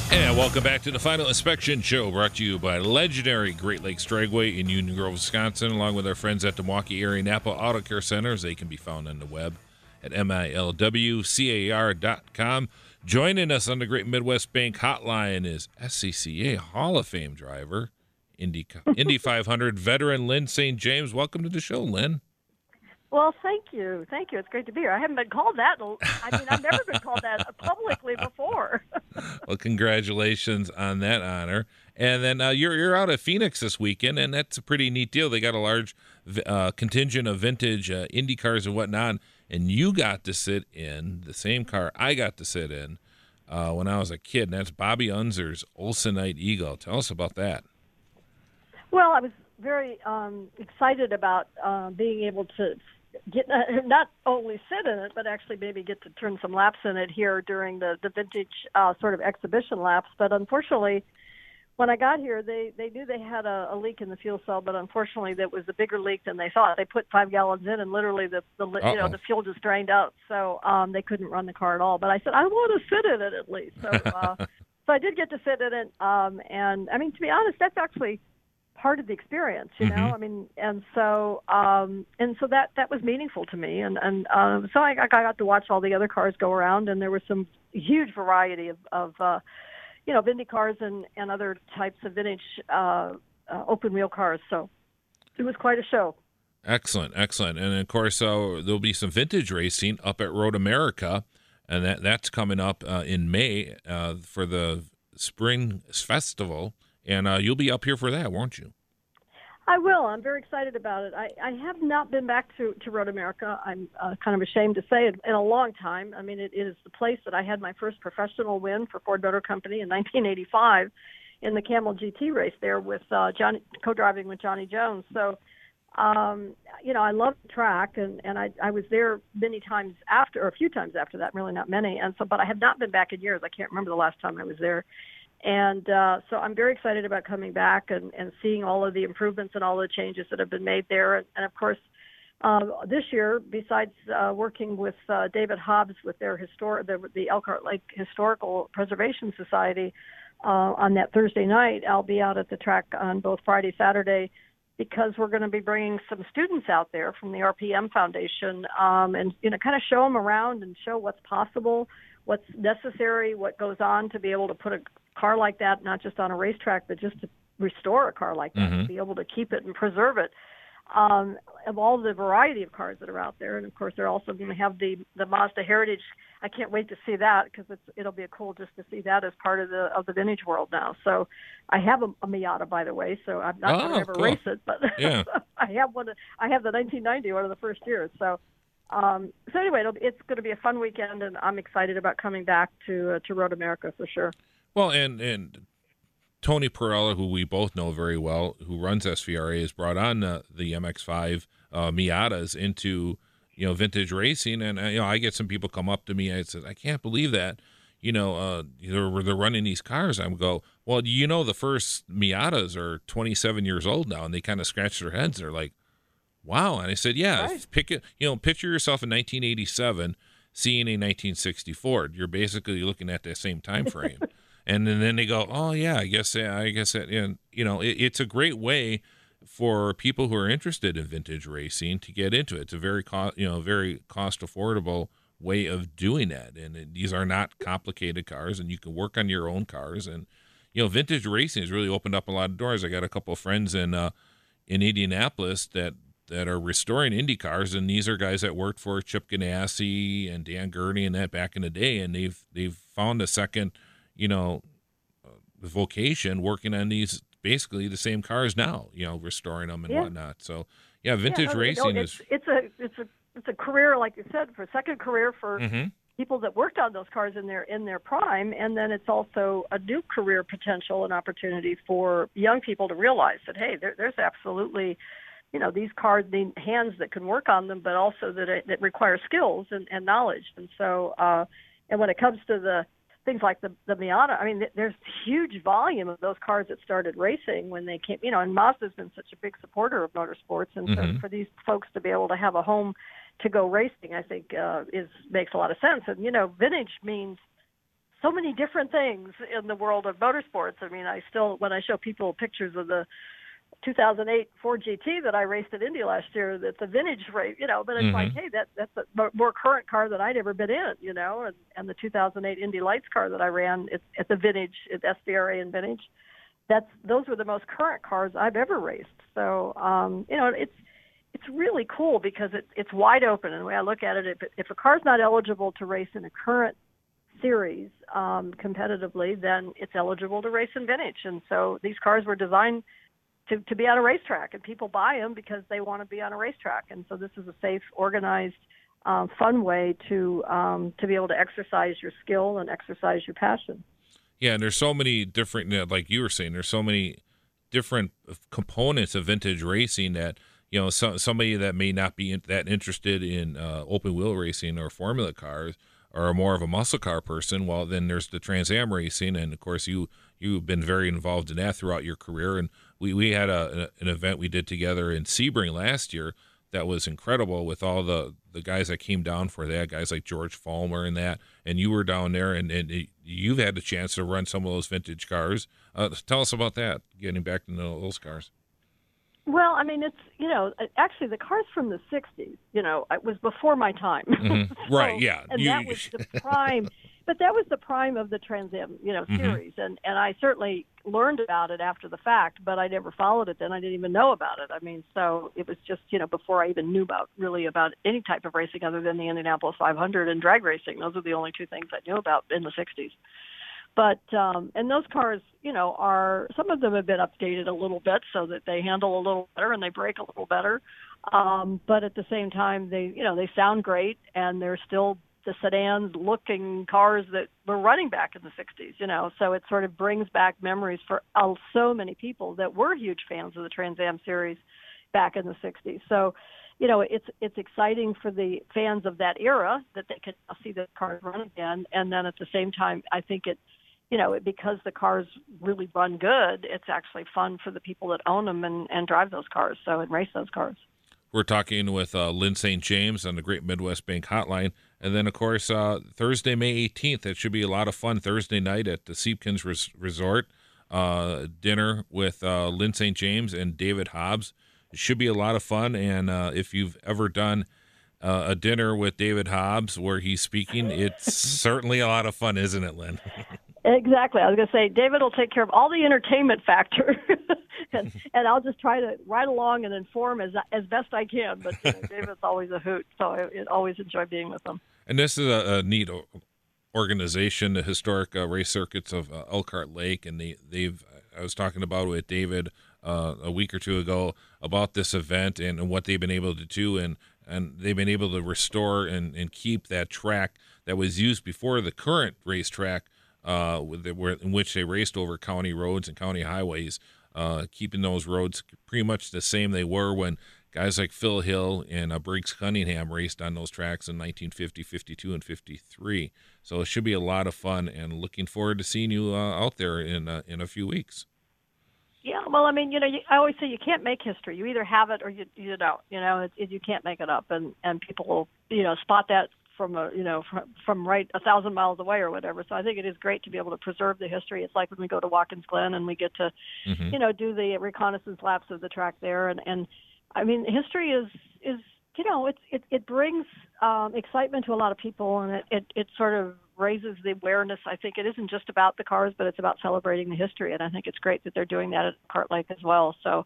[SPEAKER 2] And welcome back to the Final Inspection Show, brought to you by legendary Great Lakes Dragway in Union Grove, Wisconsin, along with our friends at the Milwaukee Area Napa Auto Care Centers. They can be found on the web at milwcar.com. Joining us on the Great Midwest Bank Hotline is SCCA Hall of Fame driver, Indy, Indy 500 veteran Lyn St. James. Welcome to the show, Lyn.
[SPEAKER 9] Well, thank you, thank you. It's great to be here. I haven't been called that. I mean, I've never been called that publicly before. [laughs]
[SPEAKER 2] well, congratulations on that honor. And then uh, you're you're out at Phoenix this weekend, and that's a pretty neat deal. They got a large uh, contingent of vintage uh, Indy cars and whatnot, and you got to sit in the same car I got to sit in uh, when I was a kid, and that's Bobby Unser's Olsonite Eagle. Tell us about that.
[SPEAKER 9] Well, I was very um, excited about uh, being able to get uh, [laughs] not only sit in it, but actually maybe get to turn some laps in it here during the the vintage uh, sort of exhibition laps. But unfortunately, when I got here, they they knew they had a, a leak in the fuel cell, but unfortunately, that was a bigger leak than they thought. They put five gallons in, and literally the the Uh-oh. you know the fuel just drained out, so um, they couldn't run the car at all. But I said I want to sit in it at least, so uh, [laughs] so I did get to sit in it. Um, and I mean, to be honest, that's actually part of the experience, you know. Mm-hmm. I mean, and so um, and so that that was meaningful to me, and and um, so I, I got to watch all the other cars go around, and there was some huge variety of of uh, you know, Vindy cars and, and other types of vintage uh, uh, open wheel cars. So it was quite a show.
[SPEAKER 2] Excellent, excellent, and of course uh, there'll be some vintage racing up at Road America, and that that's coming up uh, in May uh, for the Spring Festival, and uh, you'll be up here for that, won't you?
[SPEAKER 9] I will. I'm very excited about it. I, I have not been back to, to Road America. I'm uh, kind of ashamed to say it in a long time. I mean, it, it is the place that I had my first professional win for Ford Motor Company in 1985 in the Camel GT race there with uh, Johnny co-driving with Johnny Jones. So, um, you know, I love the track, and and I I was there many times after, or a few times after that, really not many. And so, but I have not been back in years. I can't remember the last time I was there and uh, so I'm very excited about coming back and, and seeing all of the improvements and all the changes that have been made there. And, and of course, uh, this year, besides uh, working with uh, David Hobbs with their histor- the, the Elkhart Lake Historical Preservation Society uh, on that Thursday night, I'll be out at the track on both Friday, Saturday, because we're going to be bringing some students out there from the RPM Foundation um, and you know kind of show them around and show what's possible, what's necessary, what goes on to be able to put a car like that, not just on a racetrack, but just to restore a car like that, mm-hmm. to be able to keep it and preserve it. Um, of all the variety of cars that are out there, and of course they're also going to have the the Mazda Heritage. I can't wait to see that because it's it'll be cool just to see that as part of the of the vintage world now. So I have a, a Miata, by the way, so I'm not oh, going to ever cool. race it, but yeah. [laughs] I have one. I have the 1990, one of the first years. So um, so anyway, it's going to be a fun weekend, and I'm excited about coming back to uh, to Road America for sure.
[SPEAKER 2] Well, and and Tony Parella, who we both know very well, who runs SVRA, has brought on uh, the MX-5 uh, Miatas into you know vintage racing, and uh, you know I get some people come up to me and say, I can't believe that. You know, uh, they're, they're running these cars. I'm go, well, you know, the first Miatas are 27 years old now, and they kind of scratch their heads. They're like, wow. And I said, yeah, right. pick it. You know, picture yourself in 1987 seeing a 1964. You're basically looking at that same time frame. [laughs] and then, then they go, oh yeah, I guess I guess that, and you know, it, it's a great way for people who are interested in vintage racing to get into it. It's a very cost, you know, very cost affordable way of doing that, and it, these are not complicated cars, and you can work on your own cars, and you know, vintage racing has really opened up a lot of doors. I got a couple of friends in uh, in Indianapolis that that are restoring Indy cars, and these are guys that worked for Chip Ganassi and Dan Gurney and that back in the day, and they've they've found a second you know, uh, vocation working on these basically the same cars now, you know, restoring them and yeah. whatnot. So yeah, vintage yeah, racing
[SPEAKER 9] it's,
[SPEAKER 2] is
[SPEAKER 9] it's a it's a it's a career like you said for a second career for mm-hmm. people that worked on those cars in their in their prime, and then it's also a new career potential and opportunity for young people to realize that hey, there, there's absolutely you know these cars need hands that can work on them, but also that it, that require skills and, and knowledge. And so, uh, and when it comes to the things like the the Miata. I mean, there's huge volume of those cars that started racing when they came. You know, and Mazda's been such a big supporter of motorsports, and mm-hmm. so for these folks to be able to have a home to go racing, I think uh, is makes a lot of sense. And you know, vintage means so many different things in the world of motorsports. I mean, I still when I show people pictures of the 2008 Ford GT that I raced at Indy last year. That's a vintage race, you know. But it's mm-hmm. like, hey, that that's a more current car that I'd ever been in, you know. And and the 2008 Indy Lights car that I ran, it's it's a vintage, it's SVRA and vintage. That's those were the most current cars I've ever raced. So um, you know, it's it's it's really cool because it, it's wide open. And the way I look at it, if, if a car's not eligible to race in a current series um, competitively, then it's eligible to race in vintage. And so these cars were designed to, to be on a racetrack, and people buy them because they want to be on a racetrack. And so this is a safe, organized, um, fun way to um, to be able to exercise your skill and exercise your passion.
[SPEAKER 2] Yeah, and there's so many different, like you were saying, there's so many different components of vintage racing that you know so, somebody that may not be that interested in uh, open wheel racing or formula cars or more of a muscle car person well then there's the trans am racing and of course you you've been very involved in that throughout your career and we, we had a, an event we did together in sebring last year that was incredible with all the the guys that came down for that guys like george Follmer and that and you were down there and, and it, you've had the chance to run some of those vintage cars uh, tell us about that getting back to those cars
[SPEAKER 9] well, I mean, it's you know, actually the cars from the '60s. You know, it was before my time.
[SPEAKER 2] Mm-hmm. [laughs] so, right? Yeah.
[SPEAKER 9] And you... that was [laughs] the prime. But that was the prime of the Trans Am, you know, mm-hmm. series, and and I certainly learned about it after the fact, but I never followed it then. I didn't even know about it. I mean, so it was just you know before I even knew about really about any type of racing other than the Indianapolis 500 and drag racing. Those are the only two things I knew about in the '60s. But um, and those cars, you know, are some of them have been updated a little bit so that they handle a little better and they brake a little better. Um, but at the same time, they you know they sound great and they're still the sedan looking cars that were running back in the 60s, you know. So it sort of brings back memories for so many people that were huge fans of the Trans Am series back in the 60s. So, you know, it's it's exciting for the fans of that era that they can see the cars run again, and then at the same time, I think it you know, because the cars really run good, it's actually fun for the people that own them and, and drive those cars, so and race those cars.
[SPEAKER 2] We're talking with uh, Lyn St. James on the Great Midwest Bank Hotline. And then, of course, uh, Thursday, May 18th, it should be a lot of fun Thursday night at the Siebkens Res- Resort. Uh, dinner with uh, Lyn St. James and David Hobbs. It should be a lot of fun. And uh, if you've ever done uh, a dinner with David Hobbs where he's speaking, it's certainly a lot of fun, isn't it, Lyn? [laughs]
[SPEAKER 9] Exactly. I was going to say David will take care of all the entertainment factor, [laughs] and, [laughs] and I'll just try to ride along and inform as as best I can. But you know, David's always a hoot, so I, I always enjoy being with him.
[SPEAKER 2] And this is a, a neat organization, the historic uh, race circuits of uh, Elkhart Lake, and they they've. I was talking about with David uh, a week or two ago about this event and, and what they've been able to do, and and they've been able to restore and, and keep that track that was used before the current racetrack uh, where, in which they raced over county roads and county highways, uh, keeping those roads pretty much the same they were when guys like Phil Hill and uh, Briggs Cunningham raced on those tracks in 1950, 52, and 53. So it should be a lot of fun, and looking forward to seeing you uh, out there in uh, in a few weeks.
[SPEAKER 9] Yeah, well, I mean, you know, you, I always say you can't make history. You either have it or you you don't. You know, it, it, you can't make it up, and and people will you know spot that from a you know from, from right a thousand miles away or whatever. So I think it is great to be able to preserve the history. It's like when we go to Watkins Glen and we get to mm-hmm. you know do the reconnaissance laps of the track there, and and I mean history is is you know it's it it brings um, excitement to a lot of people and it, it it sort of raises the awareness. I think it isn't just about the cars, but it's about celebrating the history, and I think it's great that they're doing that at Cart Lake as well. So.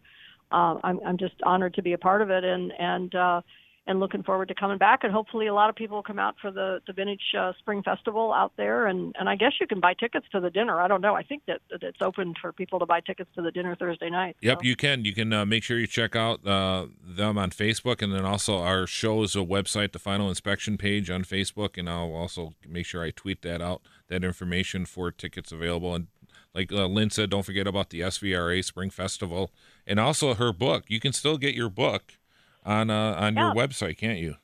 [SPEAKER 9] Um, I'm, I'm just honored to be a part of it, and and uh, and looking forward to coming back. And hopefully, a lot of people will come out for the the Vintage uh, Spring Festival out there. And and I guess you can buy tickets to the dinner. I don't know. I think that, that it's open for people to buy tickets to the dinner Thursday night.
[SPEAKER 2] Yep, so. you can. You can uh, make sure you check out uh, them on Facebook, and then also our show's a website, the Final Inspection page on Facebook, and I'll also make sure I tweet that out. That information for tickets available and like uh, Lyn said, don't forget about the SVRA Spring Festival and also her book. You can still get your book on uh, on yeah. your website, can't you?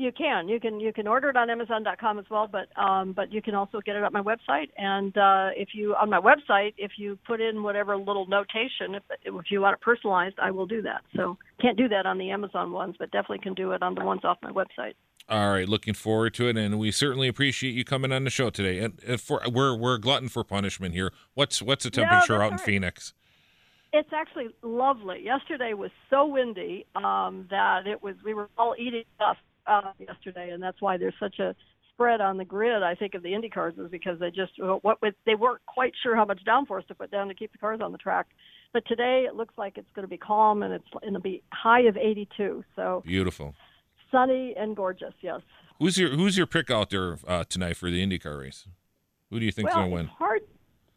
[SPEAKER 9] You can. You can. You can order it on Amazon.com as well, but um, but you can also get it at my website. And uh, if you on my website, if you put in whatever little notation, if if you want it personalized, I will do that. So can't do that on the Amazon ones, but definitely can do it on the ones off my website.
[SPEAKER 2] All right, looking forward to it, and we certainly appreciate you coming on the show today. And for we're we're glutton for punishment here. What's what's the temperature no, out in right. Phoenix?
[SPEAKER 9] It's actually lovely. Yesterday was so windy um, that it was. We were all eating stuff uh, yesterday, and that's why there's such a spread on the grid. I think of the Indy cars is because they just what with they weren't quite sure how much downforce to put down to keep the cars on the track. But today it looks like it's going to be calm and it's going to be high of 82. So
[SPEAKER 2] beautiful,
[SPEAKER 9] sunny and gorgeous. Yes.
[SPEAKER 2] Who's your Who's your pick out there uh, tonight for the IndyCar race? Who do you think's
[SPEAKER 9] well,
[SPEAKER 2] going to win?
[SPEAKER 9] It's hard.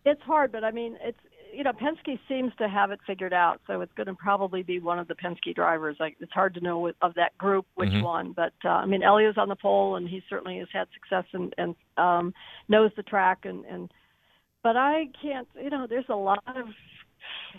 [SPEAKER 9] It's hard, but I mean, it's you know, Penske seems to have it figured out, so it's going to probably be one of the Penske drivers. Like it's hard to know of that group which mm-hmm. one, but uh, I mean, Helio's on the pole, and he certainly has had success and and um, knows the track, and and but I can't, you know, there's a lot of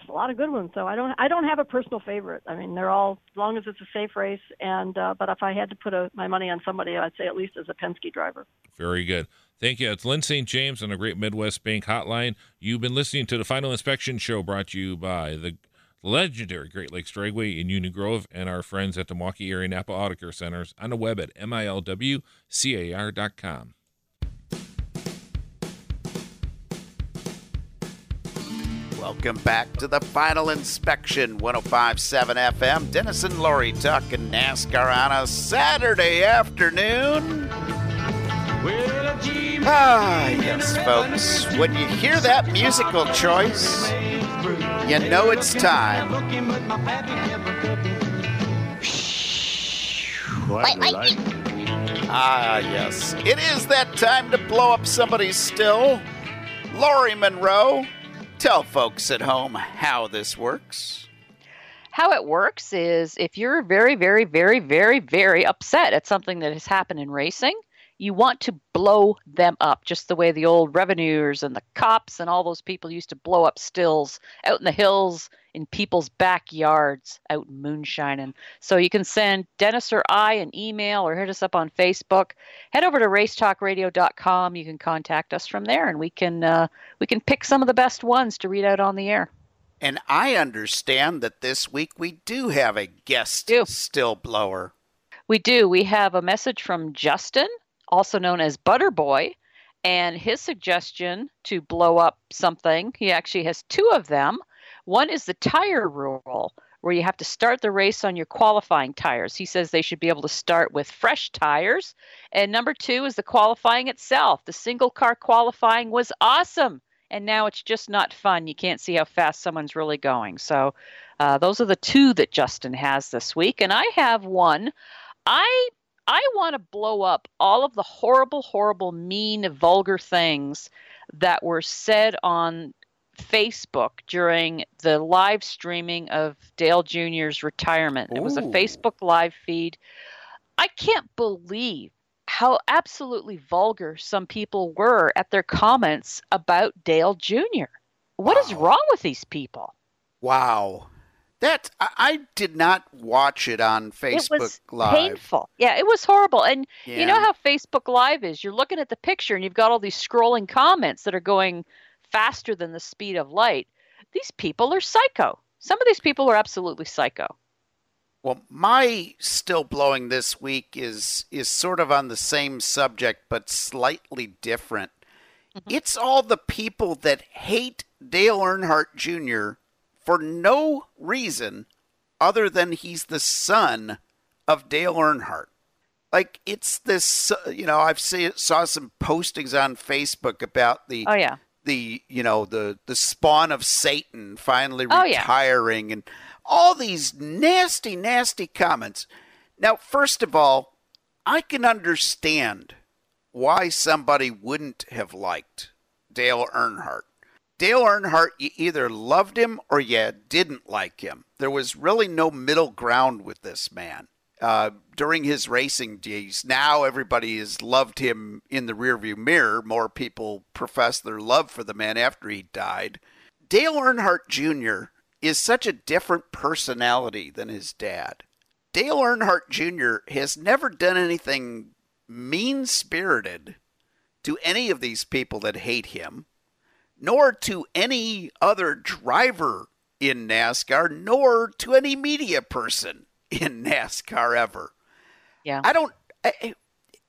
[SPEAKER 9] a lot of good ones. So I don't I don't have a personal favorite. I mean, they're all as long as it's a safe race. And uh, but if I had to put a, my money on somebody, I'd say at least as a Penske driver.
[SPEAKER 2] Very good. Thank you. It's Lyn St. James on the Great Midwest Bank Hotline. You've been listening to the Final Inspection Show brought to you by the legendary Great Lakes Dragway in Union Grove and our friends at the Milwaukee Area Napa Auto Care Centers on the web at milwcar.com.
[SPEAKER 7] Welcome back to the final inspection 1057 FM. Dennis and Lori talking NASCAR on a Saturday afternoon. Ah, yes, folks. When you hear that musical choice, you know it's time. Ah, yes. It is that time to blow up somebody's still. Lori Monroe, Tell folks at home how this works.
[SPEAKER 8] How it works is if you're very, very, very, very, very upset at something that has happened in racing, you want to blow them up, just the way the old revenuers and the cops and all those people used to blow up stills out in the hills in people's backyards out moonshining. So you can send Dennis or I an email or hit us up on Facebook. Head over to racetalkradio.com. You can contact us from there, and we can uh, we can pick some of the best ones to read out on the air.
[SPEAKER 7] And I understand that this week we do have a guest
[SPEAKER 8] do.
[SPEAKER 7] still blower.
[SPEAKER 8] We do. We have a message from Justin, also known as Butterboy, and his suggestion to blow up something. He actually has two of them. One is the tire rule, where you have to start the race on your qualifying tires. He says they should be able to start with fresh tires. And number two is the qualifying itself. The single car qualifying was awesome. And now it's just not fun. You can't see how fast someone's really going. So, uh, those are the two that Justin has this week. And I have one. I I want to blow up all of the horrible, horrible, mean, vulgar things that were said on Facebook during the live streaming of Dale Jr.'s retirement. Ooh. It was a Facebook live feed. I can't believe how absolutely vulgar some people were at their comments about Dale Jr. What wow. is wrong with these people?
[SPEAKER 7] Wow. That I did not watch it on Facebook
[SPEAKER 8] it was
[SPEAKER 7] Live.
[SPEAKER 8] Painful. Yeah, it was horrible. And yeah. you know how Facebook Live is? You're looking at the picture and you've got all these scrolling comments that are going faster than the speed of light. These people are psycho. Some of these people are absolutely psycho.
[SPEAKER 7] Well, my still blowing this week is is sort of on the same subject but slightly different. Mm-hmm. It's all the people that hate Dale Earnhardt Jr. for no reason other than he's the son of Dale Earnhardt. Like it's this, you know, I've seen saw some postings on Facebook about the
[SPEAKER 8] oh yeah
[SPEAKER 7] the you know the the spawn of Satan finally retiring oh, yeah. and all these nasty nasty comments. Now, first of all, I can understand why somebody wouldn't have liked Dale Earnhardt. Dale Earnhardt, you either loved him or you didn't like him. There was really no middle ground with this man uh, during his racing days. Now everybody has loved him in the rearview mirror. More people profess their love for the man after he died. Dale Earnhardt Jr. is such a different personality than his dad. Dale Earnhardt Jr. has never done anything mean spirited to any of these people that hate him, nor to any other driver in NASCAR, nor to any media person [laughs] in NASCAR ever.
[SPEAKER 8] Yeah.
[SPEAKER 7] I don't. I,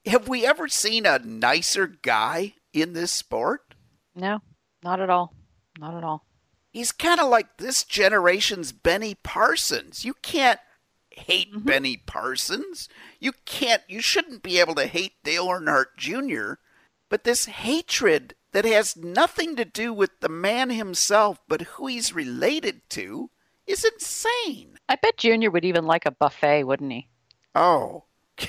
[SPEAKER 7] have we ever seen a nicer guy in this sport?
[SPEAKER 8] No, not at all. Not at all.
[SPEAKER 7] He's kind of like this generation's Benny Parsons. You can't hate mm-hmm. Benny Parsons. You can't, you shouldn't be able to hate Dale Earnhardt Jr., but this hatred that has nothing to do with the man himself, but who he's related to, is insane.
[SPEAKER 8] I bet Junior would even like a buffet, wouldn't he?
[SPEAKER 7] Oh. [laughs]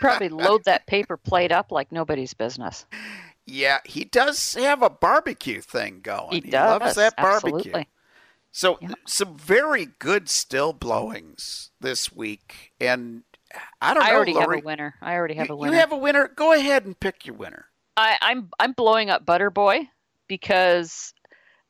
[SPEAKER 8] Probably load that paper plate up like nobody's business.
[SPEAKER 7] Yeah, he does have a barbecue thing going.
[SPEAKER 8] He, he does.
[SPEAKER 7] loves that barbecue.
[SPEAKER 8] Absolutely.
[SPEAKER 7] So yeah. some very good still blowings this week, and I don't
[SPEAKER 8] I
[SPEAKER 7] know.
[SPEAKER 8] I already
[SPEAKER 7] Lori,
[SPEAKER 8] have a winner. I already have
[SPEAKER 7] you,
[SPEAKER 8] a winner.
[SPEAKER 7] You have a winner. Go ahead and pick your winner.
[SPEAKER 8] I, I'm I'm blowing up Butterboy because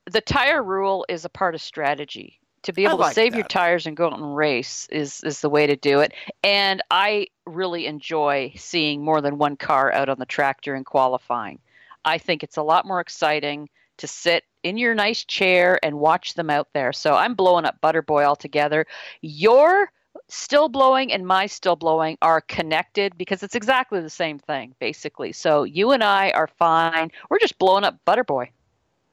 [SPEAKER 8] the tire rule is a part of strategy. To be able
[SPEAKER 7] like
[SPEAKER 8] to save
[SPEAKER 7] that.
[SPEAKER 8] your tires and go out and race is is the way to do it. And I really enjoy seeing more than one car out on the track during qualifying. I think it's a lot more exciting to sit in your nice chair and watch them out there. So I'm blowing up Butterboy altogether. Your still blowing and my still blowing are connected because it's exactly the same thing, basically. So you and I are fine. We're just blowing up Butterboy.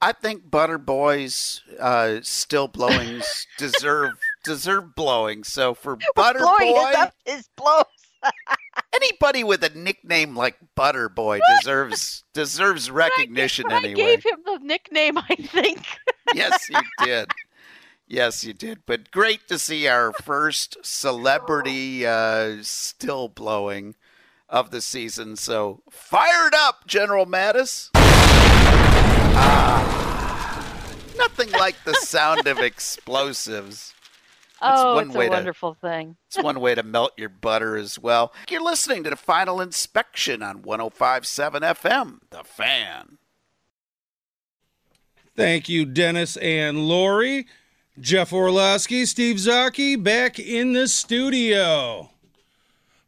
[SPEAKER 7] I think Butterboy's uh, still blowings [laughs] deserve deserve blowing. So for [laughs] Butterboy,
[SPEAKER 8] his blows. [laughs]
[SPEAKER 7] anybody with a nickname like Butterboy deserves deserves recognition
[SPEAKER 8] I,
[SPEAKER 7] anyway.
[SPEAKER 8] I gave him the nickname, I think.
[SPEAKER 7] yes, you did. Yes, you did. But great to see our first celebrity uh, still blowing of the season. So fired up, General Mattis. Ah, nothing like the sound of explosives. That's
[SPEAKER 8] oh,
[SPEAKER 7] one
[SPEAKER 8] it's
[SPEAKER 7] way
[SPEAKER 8] a
[SPEAKER 7] to-
[SPEAKER 8] wonderful thing.
[SPEAKER 7] It's one way to melt your butter as well. You're listening to the final inspection on 1057 FM, The Fan.
[SPEAKER 3] Thank you, Dennis and Lori. Jeff Orlowski, Steve Zautke, back in the studio.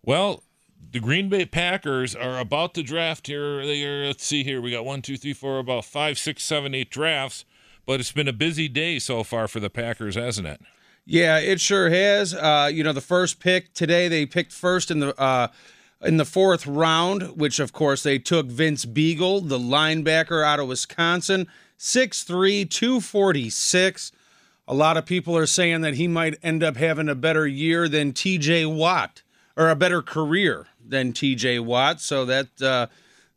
[SPEAKER 2] Well, the Green Bay Packers are about to draft here. They are, let's see here. We got one, two, three, four, about five, six, seven, eight drafts. But it's been a busy day so far for the Packers, hasn't it?
[SPEAKER 3] Yeah, it sure has. Uh, you know, the first pick today, they picked first in the uh, in the fourth round, which of course they took Vince Biegel, the linebacker out of Wisconsin, 6'3", 246. A lot of people are saying that he might end up having a better year than T.J. Watt, or a better career than T.J. Watt. So that uh,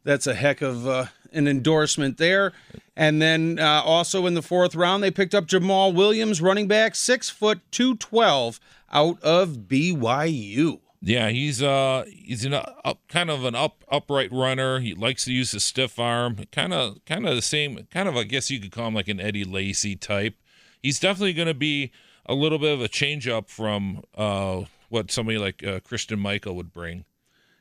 [SPEAKER 3] that's a heck of uh, an endorsement there. And then uh, also in the fourth round, they picked up Jamaal Williams, running back, six foot two twelve, out of BYU.
[SPEAKER 2] Yeah, he's uh he's an up, kind of an up upright runner. He likes to use his stiff arm. Kind of kind of the same kind of I guess you could call him like an Eddie Lacy type. He's definitely going to be a little bit of a change up from uh what somebody like uh, Christian Michael would bring.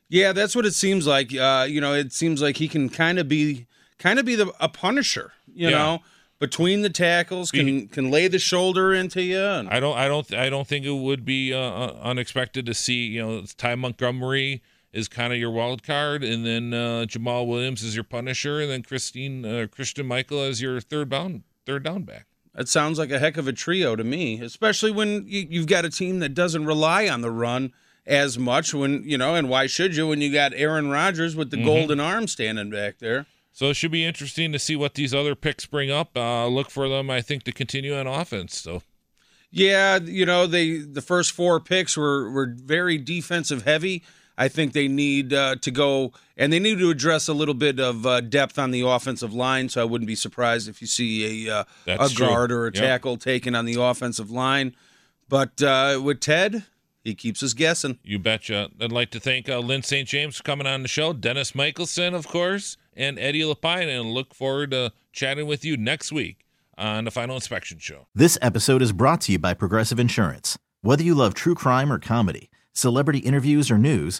[SPEAKER 3] Yeah, that's what it seems like. Uh, you know, it seems like he can kind of be kind of be the a punisher. You
[SPEAKER 2] Yeah.
[SPEAKER 3] know, between the tackles, can can lay the shoulder into you. And,
[SPEAKER 2] I don't I don't I don't think it would be uh, uh, unexpected to see you know Ty Montgomery is kind of your wild card, and then uh, Jamaal Williams is your punisher, and then Christine uh, Christian Michael as your third bound third down back.
[SPEAKER 3] That sounds like a heck of a trio to me, especially when you, you've got a team that doesn't rely on the run as much. When you know, and why should you when you got Aaron Rodgers with the
[SPEAKER 2] Mhm.
[SPEAKER 3] golden arm standing back there?
[SPEAKER 2] So it should be interesting to see what these other picks bring up. Uh, look for them, I think, to continue on offense. So
[SPEAKER 3] Yeah, you know, they the first four picks were were very defensive heavy. I think they need uh, to go and they need to address a little bit of uh, depth on the offensive line. So I wouldn't be surprised if you see a uh,
[SPEAKER 2] That's
[SPEAKER 3] a
[SPEAKER 2] true.
[SPEAKER 3] guard or a
[SPEAKER 2] Yep.
[SPEAKER 3] tackle taken on the offensive line. But uh, with Ted, he keeps us guessing.
[SPEAKER 2] you betcha. I'd like to thank uh, Lyn St. James for coming on the show, Dennis Michelson, of course, and Eddie Lapine, and look forward to chatting with you next week on the Final Inspection Show.
[SPEAKER 10] This episode is brought to you by Progressive Insurance. Whether you love true crime or comedy, celebrity interviews or news,